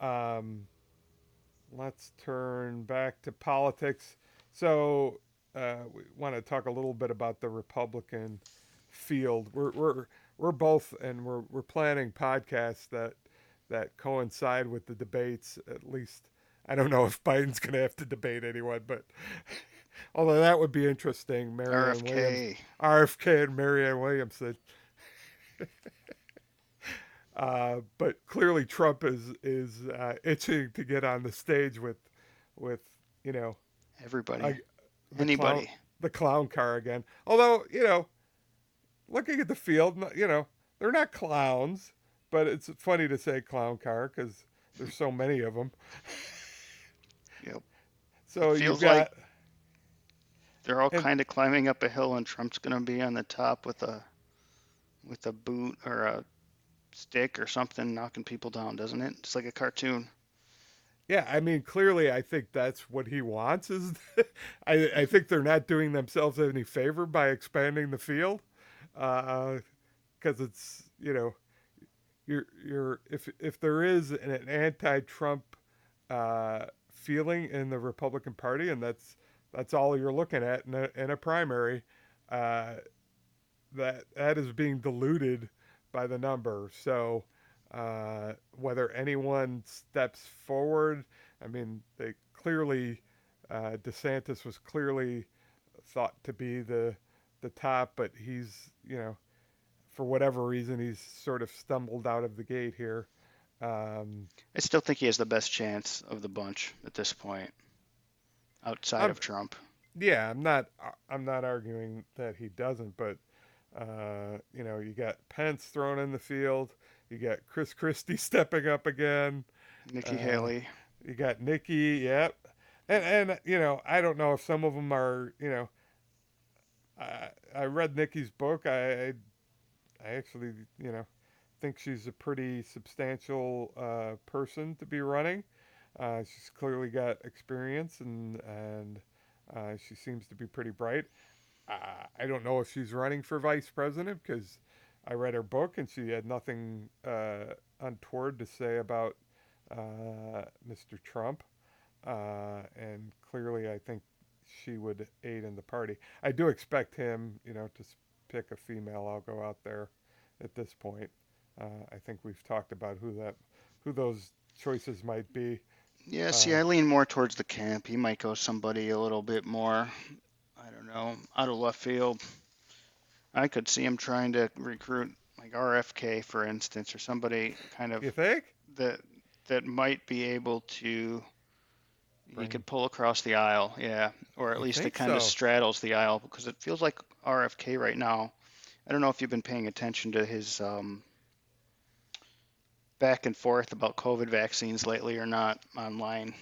Um, let's turn back to politics. So uh, we want to talk a little bit about the Republican field. We're we're we're both, and we're we're planning podcasts that that coincide with the debates. At least I don't know if Biden's going to have to debate anyone, but although that would be interesting. Marianne RFK. Williams, RFK, and Marianne Williamson. uh, but clearly, Trump is is uh, itching to get on the stage with with you know everybody, anybody, clown, the clown car again. Although you know looking at the field, you know, they're not clowns, but it's funny to say clown car because there's so many of them. Yep. So you got. Like they're all and, kind of climbing up a hill, and Trump's going to be on the top with a with a boot or a stick or something, knocking people down, doesn't it? It's like a cartoon. Yeah, I mean, clearly, I think that's what he wants. Is I, I think they're not doing themselves any favor by expanding the field because uh, it's you know you're you're if if there is an, anti-Trump uh, feeling in the Republican Party, and that's that's all you're looking at in a, in a primary, uh, that that is being diluted by the number. So uh, whether anyone steps forward, I mean, they clearly uh, DeSantis was clearly thought to be the the top, but he's you know, for whatever reason, he's sort of stumbled out of the gate here. Um, I still think he has the best chance of the bunch at this point, outside I'm, of Trump. Yeah, I'm not. I'm not arguing that he doesn't, but uh, you know, you got Pence thrown in the field. You got Chris Christie stepping up again. Nikki uh, Haley. You got Nikki. Yep. And and you know, I don't know if some of them are you know I, I read Nikki's book. I, I, actually, you know, think she's a pretty substantial uh, person to be running. Uh, she's clearly got experience and and uh, she seems to be pretty bright. Uh, I don't know if she's running for vice president because I read her book and she had nothing uh, untoward to say about uh, Mr. Trump. and clearly, I think she would aid in the party. I do expect him, you know, to pick a female. I'll go out there at this point. Uh, I think we've talked about who that, who those choices might be. Yeah, see, uh, I lean more towards the camp. He might go somebody a little bit more, I don't know, out of left field. I could see him trying to recruit like RFK, for instance, or somebody kind of you think that that might be able to he could pull across the aisle, yeah, or at I least it kind so. of straddles the aisle because it feels like RFK right now. I don't know if you've been paying attention to his um, back and forth about COVID vaccines lately or not online.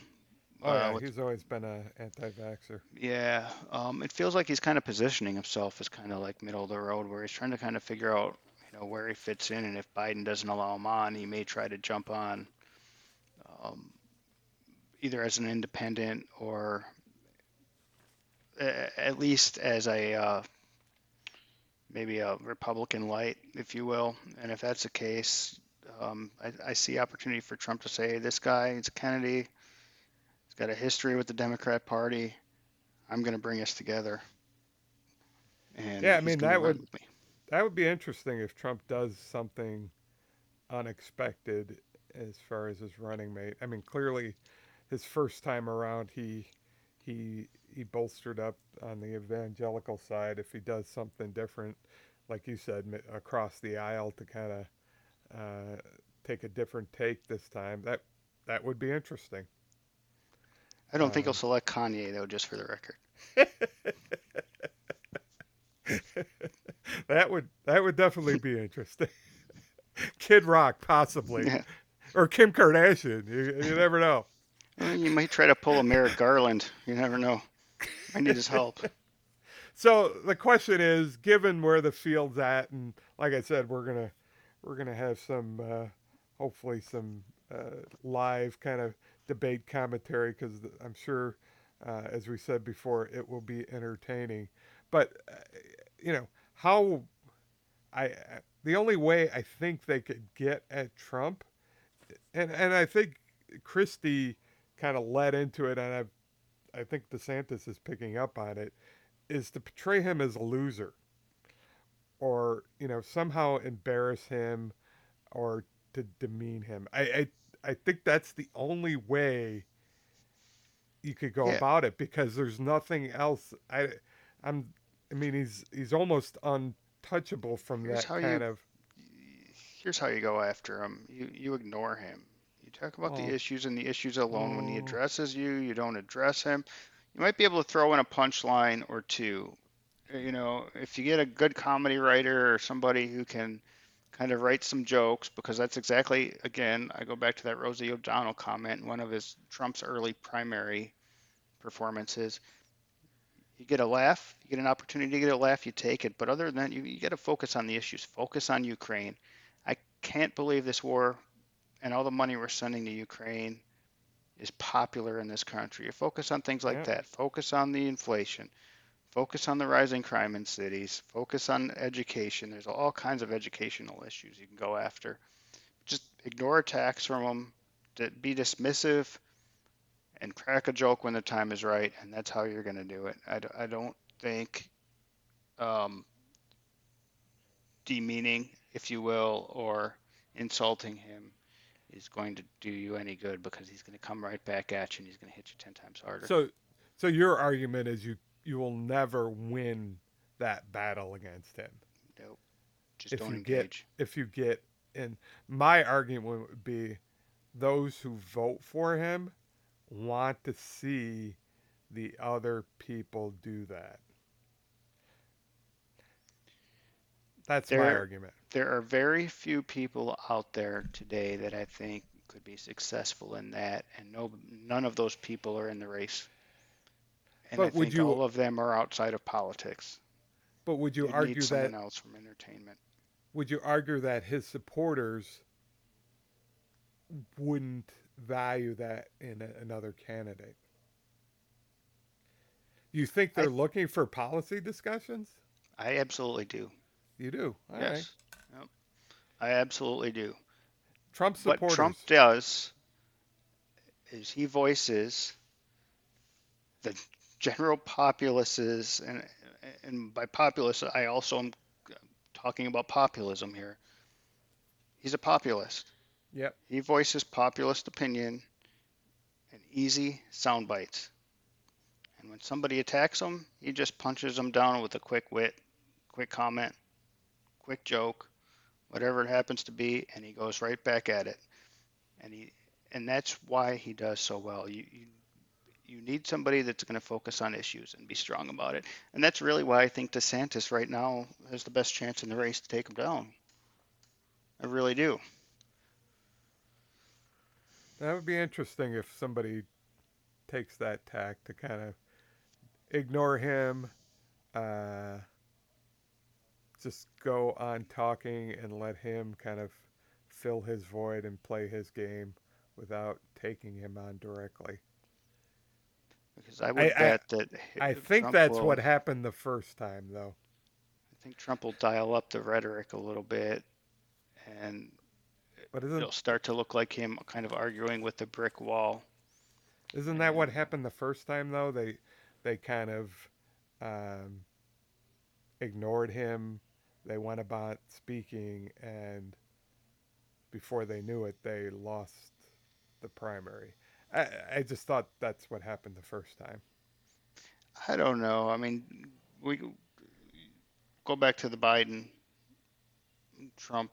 Oh uh, yeah, with, he's always been a anti-vaxxer. Yeah, um, it feels like he's kind of positioning himself as kind of like middle of the road, where he's trying to kind of figure out, you know, where he fits in, and if Biden doesn't allow him on, he may try to jump on. Um, either as an independent or at least as a uh, maybe a Republican light, if you will. And if that's the case, um, I, I, see opportunity for Trump to say, "This guy is a Kennedy. He's got a history with the Democrat Party. I'm going to bring us together." And yeah, I mean that would that would be interesting if Trump does something unexpected as far as his running mate. I mean, clearly, his first time around, he he he bolstered up on the evangelical side. If he does something different, like you said, across the aisle to kind of uh, take a different take this time, that that would be interesting. I don't um, think he'll select Kanye though, just for the record. that would that would definitely be interesting. Kid Rock, possibly, yeah. or Kim Kardashian. You, you never know. You might try to pull a Merrick Garland. You never know. I need his help. So the question is, given where the field's at, and like I said, we're gonna we're gonna have some uh, hopefully some uh, live kind of debate commentary because I'm sure, uh, as we said before, it will be entertaining. But uh, you know how I the only way I think they could get at Trump, and and I think Christie kind of led into it, and I I think DeSantis is picking up on it, is to portray him as a loser, or you know somehow embarrass him, or to demean him. I I, I think that's the only way you could go yeah. about it because there's nothing else. I I'm I mean he's he's almost untouchable from here's that kind you, of. Here's how you go after him. You you ignore him. Talk about the oh. issues and the issues alone. When he oh. addresses you, you don't address him. You might be able to throw in a punchline or two. Uh, you know, if you get a good comedy writer or somebody who can kind of write some jokes because that's exactly again I go back to that Rosie O'Donnell comment in one of his Trump's early primary performances. You get a laugh, you get an opportunity to get a laugh, you take it. But other than that, you, you got to focus on the issues. Focus on Ukraine. I can't believe this war and all the money we're sending to Ukraine is popular in this country. You focus on things like yeah. that. Focus on the inflation. Focus on the rising crime in cities. Focus on education. There's all kinds of educational issues you can go after. Just ignore attacks from them. Be dismissive and crack a joke when the time is right, and that's how you're going to do it. I, I don't think um, demeaning, if you will, or insulting him is going to do you any good because he's going to come right back at you and he's going to hit you 10 times harder. So so your argument is you you will never win that battle against him. Nope. Just if don't you engage. Get, if you get, and my argument would be those who vote for him want to see the other people do that. That's there, my argument. There are very few people out there today that I think could be successful in that, and no, none of those people are in the race. And but I would think you, all of them are outside of politics. But would you argue need someone that else from entertainment? Would you argue that his supporters wouldn't value that in a, another candidate? You think they're I, looking for policy discussions? I absolutely do. You do? All yes. Right. I absolutely do. Trump supporters. What Trump does is he voices the general populaces, and and by populace I also am talking about populism here. He's a populist. Yep. He voices populist opinion in easy sound bites. And when somebody attacks him, he just punches them down with a quick wit, quick comment, quick joke, whatever it happens to be, and he goes right back at it. And he and that's why he does so well. You, you you need somebody that's going to focus on issues and be strong about it. And that's really why I think DeSantis right now has the best chance in the race to take him down. I really do. That would be interesting if somebody takes that tack to kind of ignore him, uh, just go on talking and let him kind of fill his void and play his game without taking him on directly. Because I would I, bet I, that. I think Trump that's will, what happened the first time, though. I think Trump will dial up the rhetoric a little bit, and but it'll start to look like him kind of arguing with the brick wall. Isn't that what happened the first time, though? They they kind of um, ignored him. They went about speaking, and before they knew it, they lost the primary. I, I just thought that's what happened the first time. I don't know. I mean, we go back to the Biden Trump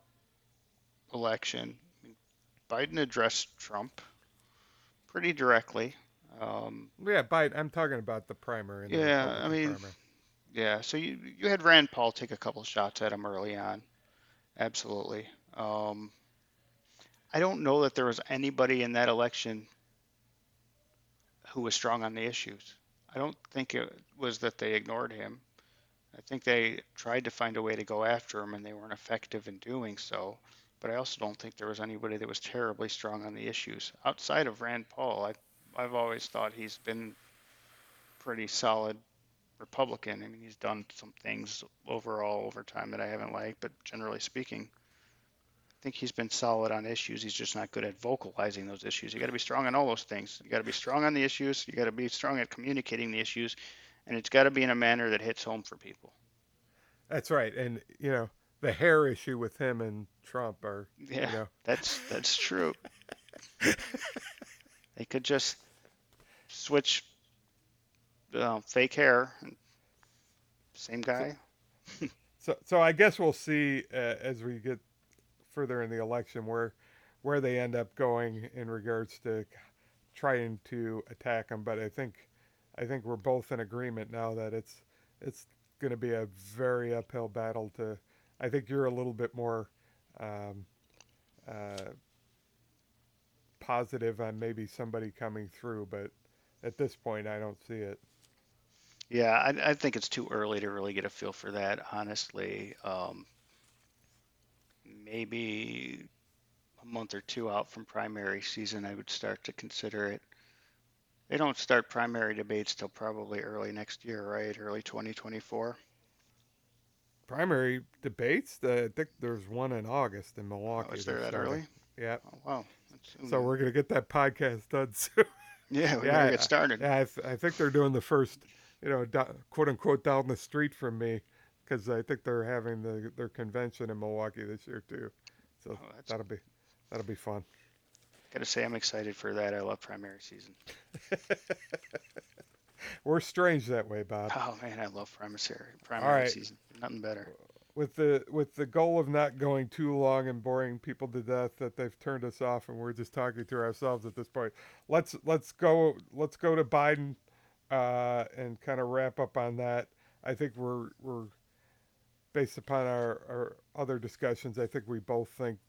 election. Biden addressed Trump pretty directly. Um, Yeah, Biden. I'm talking about the primary. the Yeah, I mean, primary. Yeah, so you you had Rand Paul take a couple shots at him early on. Absolutely. Um, I don't know that there was anybody in that election who was strong on the issues. I don't think it was that they ignored him. I think they tried to find a way to go after him and they weren't effective in doing so. But I also don't think there was anybody that was terribly strong on the issues. Outside of Rand Paul, I, I've always thought he's been pretty solid Republican. I mean, he's done some things overall over time that I haven't liked, but generally speaking, I think he's been solid on issues. He's just not good at vocalizing those issues. You got to be strong on all those things. You got to be strong on the issues. You got to be strong at communicating the issues, and it's got to be in a manner that hits home for people. That's right. And you know, the hair issue with him and Trump are, Yeah, you know, that's that's true. they could just switch uh, fake hair. Same guy. So, so I guess we'll see uh, as we get further in the election where where they end up going in regards to trying to attack him. But I think I think we're both in agreement now that it's it's going to be a very uphill battle. To I think you're a little bit more um, uh, positive on maybe somebody coming through, but at this point I don't see it. Yeah, I, I think it's too early to really get a feel for that, honestly. Um, maybe a month or two out from primary season, I would start to consider it. They don't start primary debates till probably early next year, right? Early 2024. Primary debates. Uh, I think there's one in August in Oh, Milwaukee. is there that early? Yeah. Oh, wow. That's, So we're gonna get that podcast done soon. yeah, we yeah, I- get started. yeah, I, th- I think they're doing the first, you know, do- quote unquote down the street from me, because I think they're having the, their convention in Milwaukee this year too. So Oh, that'll be that'll be fun. Gotta say, I'm excited for that. I love primary season. We're strange that way, Bob. Oh man, I love primary primary right. season. Nothing better. With the with the goal of not going too long and boring people to death, that they've turned us off and we're just talking to ourselves at this point. Let's let's go let's go to Biden uh, and kind of wrap up on that. I think we're we're based upon our, our other discussions. I think we both think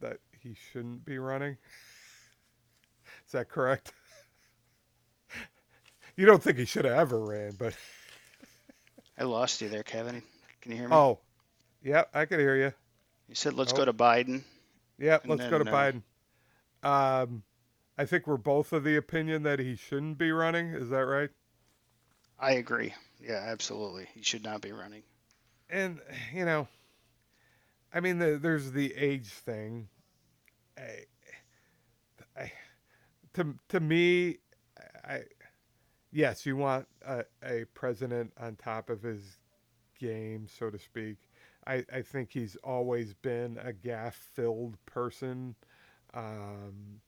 that he shouldn't be running. Is that correct? you don't think he should have ever ran, but I lost you there, Kevin. Can you hear me? oh, yeah, I can hear you. You said let's oh. go to Biden. Yeah, let's go to uh, Biden. Um, I think we're both of the opinion that he shouldn't be running. Is that right? I agree. Yeah, absolutely. He should not be running. And you know, I mean, the, there's the age thing. I, I, to to me, I, yes, you want a, a president on top of his game, so to speak. I, I think he's always been a gaffe-filled person. Um,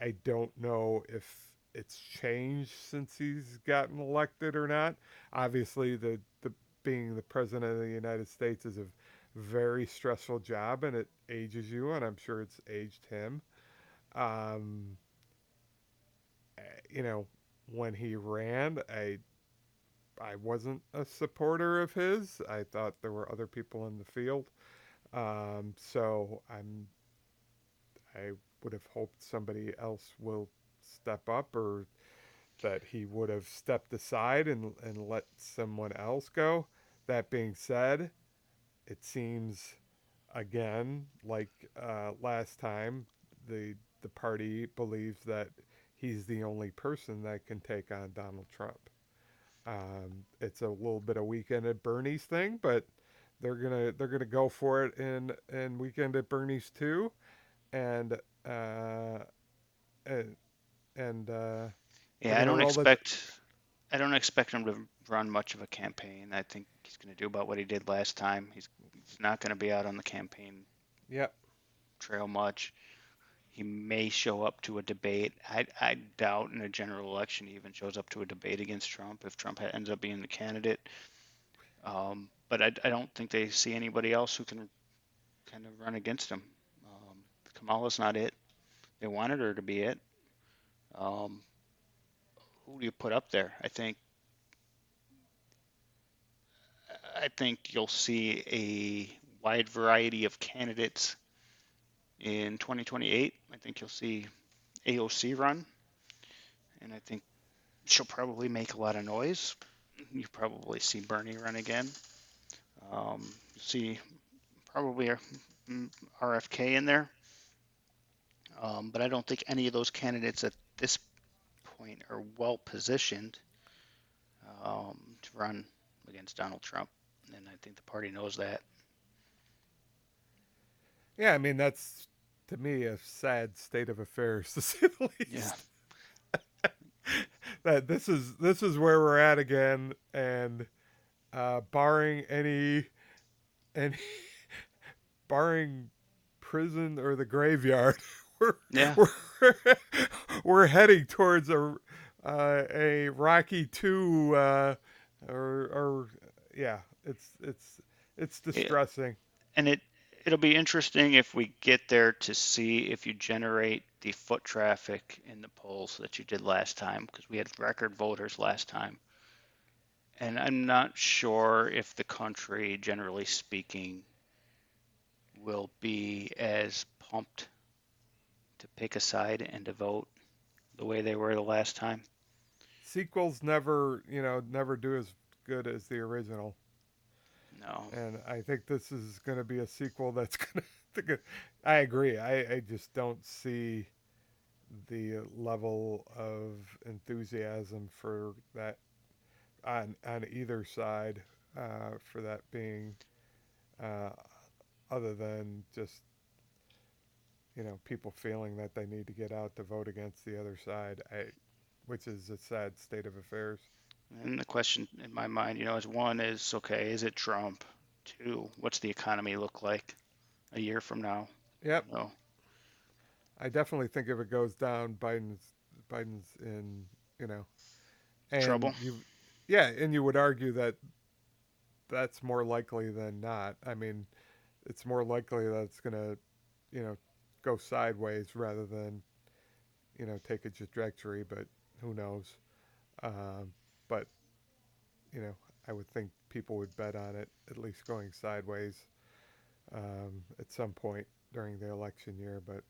I don't know if it's changed since he's gotten elected or not. Obviously, the, the being the president of the United States is a very stressful job, and it ages you, and I'm sure it's aged him. Um, eh, you know, when he ran, I I wasn't a supporter of his. I thought there were other people in the field. Um, so I'm I would have hoped somebody else will step up or that he would have stepped aside and, and let someone else go. That being said, it seems again like uh, last time the the party believes that he's the only person that can take on Donald Trump. Um, it's a little bit of weekend at Bernie's thing, but they're gonna they're gonna go for it in in weekend at Bernie's too, and uh, and and uh, Yeah, I don't expect I don't expect him to run much of a campaign. I think he's going to do about what he did last time. He's, he's not going to be out on the campaign yeah, trail much. He may show up to a debate. I, I doubt in a general election he even shows up to a debate against Trump if Trump ends up being the candidate. Um, but I, I don't think they see anybody else who can kind of run against him. Um, Kamala's not it. They wanted her to be it. Um, who do you put up there? I think I think you'll see a wide variety of candidates in 2028. I think you'll see AOC run, and I think she'll probably make a lot of noise. You probably see Bernie run again. Um, see probably RFK in there, um, but I don't think any of those candidates at this point are well positioned um, to run against Donald Trump, and I think the party knows that. Yeah, I mean that's to me a sad state of affairs to say the least. Yeah. that this is this is where we're at again, and uh, barring any any barring prison or the graveyard, we're yeah. we're, we're heading towards a uh, a Rocky two uh, or or yeah, it's it's it's distressing. And it it'll be interesting if we get there to see if you generate the foot traffic in the polls that you did last time because we had record voters last time. And I'm not sure if the country, generally speaking, will be as pumped to pick a side and to vote the way they were the last time. Sequels never, you know, never do as good as the original. No. And I think this is going to be a sequel that's going to. I agree. I, I just don't see the level of enthusiasm for that on on either side uh, for that being uh, other than just you know people feeling that they need to get out to vote against the other side I, which is a sad state of affairs and the question in my mind, you know, is one is okay, is it Trump? Two, what's the economy look like a year from now? Yep. Know? I definitely think if it goes down, Biden's Biden's in, you know, trouble. You, yeah, and you would argue that that's more likely than not. I mean, it's more likely that it's going to, you know, go sideways rather than, you know, take a trajectory. But who knows? Um, but you know, I would think people would bet on it at least going sideways um, at some point during the election year. But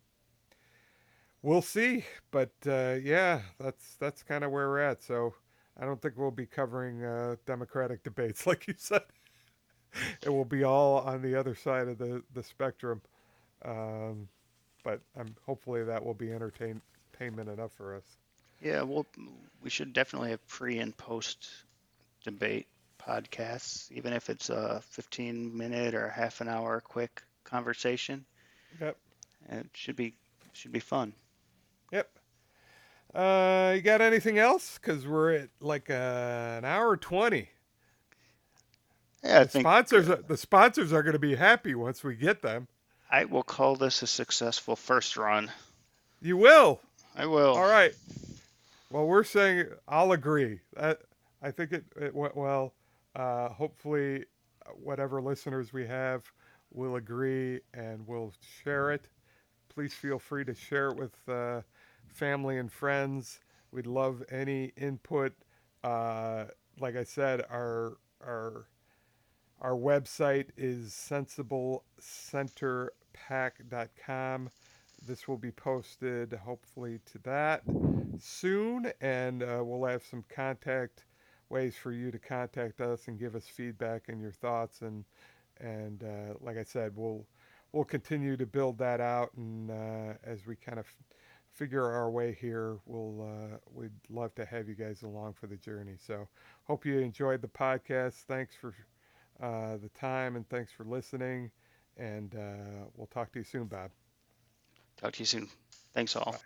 we'll see. But uh, yeah, that's that's kind of where we're at. So I don't think we'll be covering uh, Democratic debates like you said. it will be all on the other side of the the spectrum. Um, but I'm hopefully that will be entertainment enough for us. Yeah, well, we should definitely have pre and post debate podcasts, even if it's a 15 minute or half an hour quick conversation. Yep. It should be should be fun. Yep. Uh, you got anything else? Because we're at like uh, an hour 20. Yeah, I the think sponsors uh, the sponsors are going to be happy once we get them. I will call this a successful first run. You will. I will. All right. Well, we're saying I'll agree. I, I think it, it went well. Uh, hopefully, whatever listeners we have will agree and will share it. Please feel free to share it with uh, family and friends. We'd love any input. Uh, like I said, our our our website is sensiblecenterpac.com. This will be posted hopefully to that soon, and uh, we'll have some contact ways for you to contact us and give us feedback and your thoughts. And and uh, like I said, we'll we'll continue to build that out, and uh, as we kind of figure our way here, we'll uh, we'd love to have you guys along for the journey. So hope you enjoyed the podcast. Thanks for uh, the time and thanks for listening. And uh, we'll talk to you soon, Bob. Talk to you soon. Thanks all. Bye.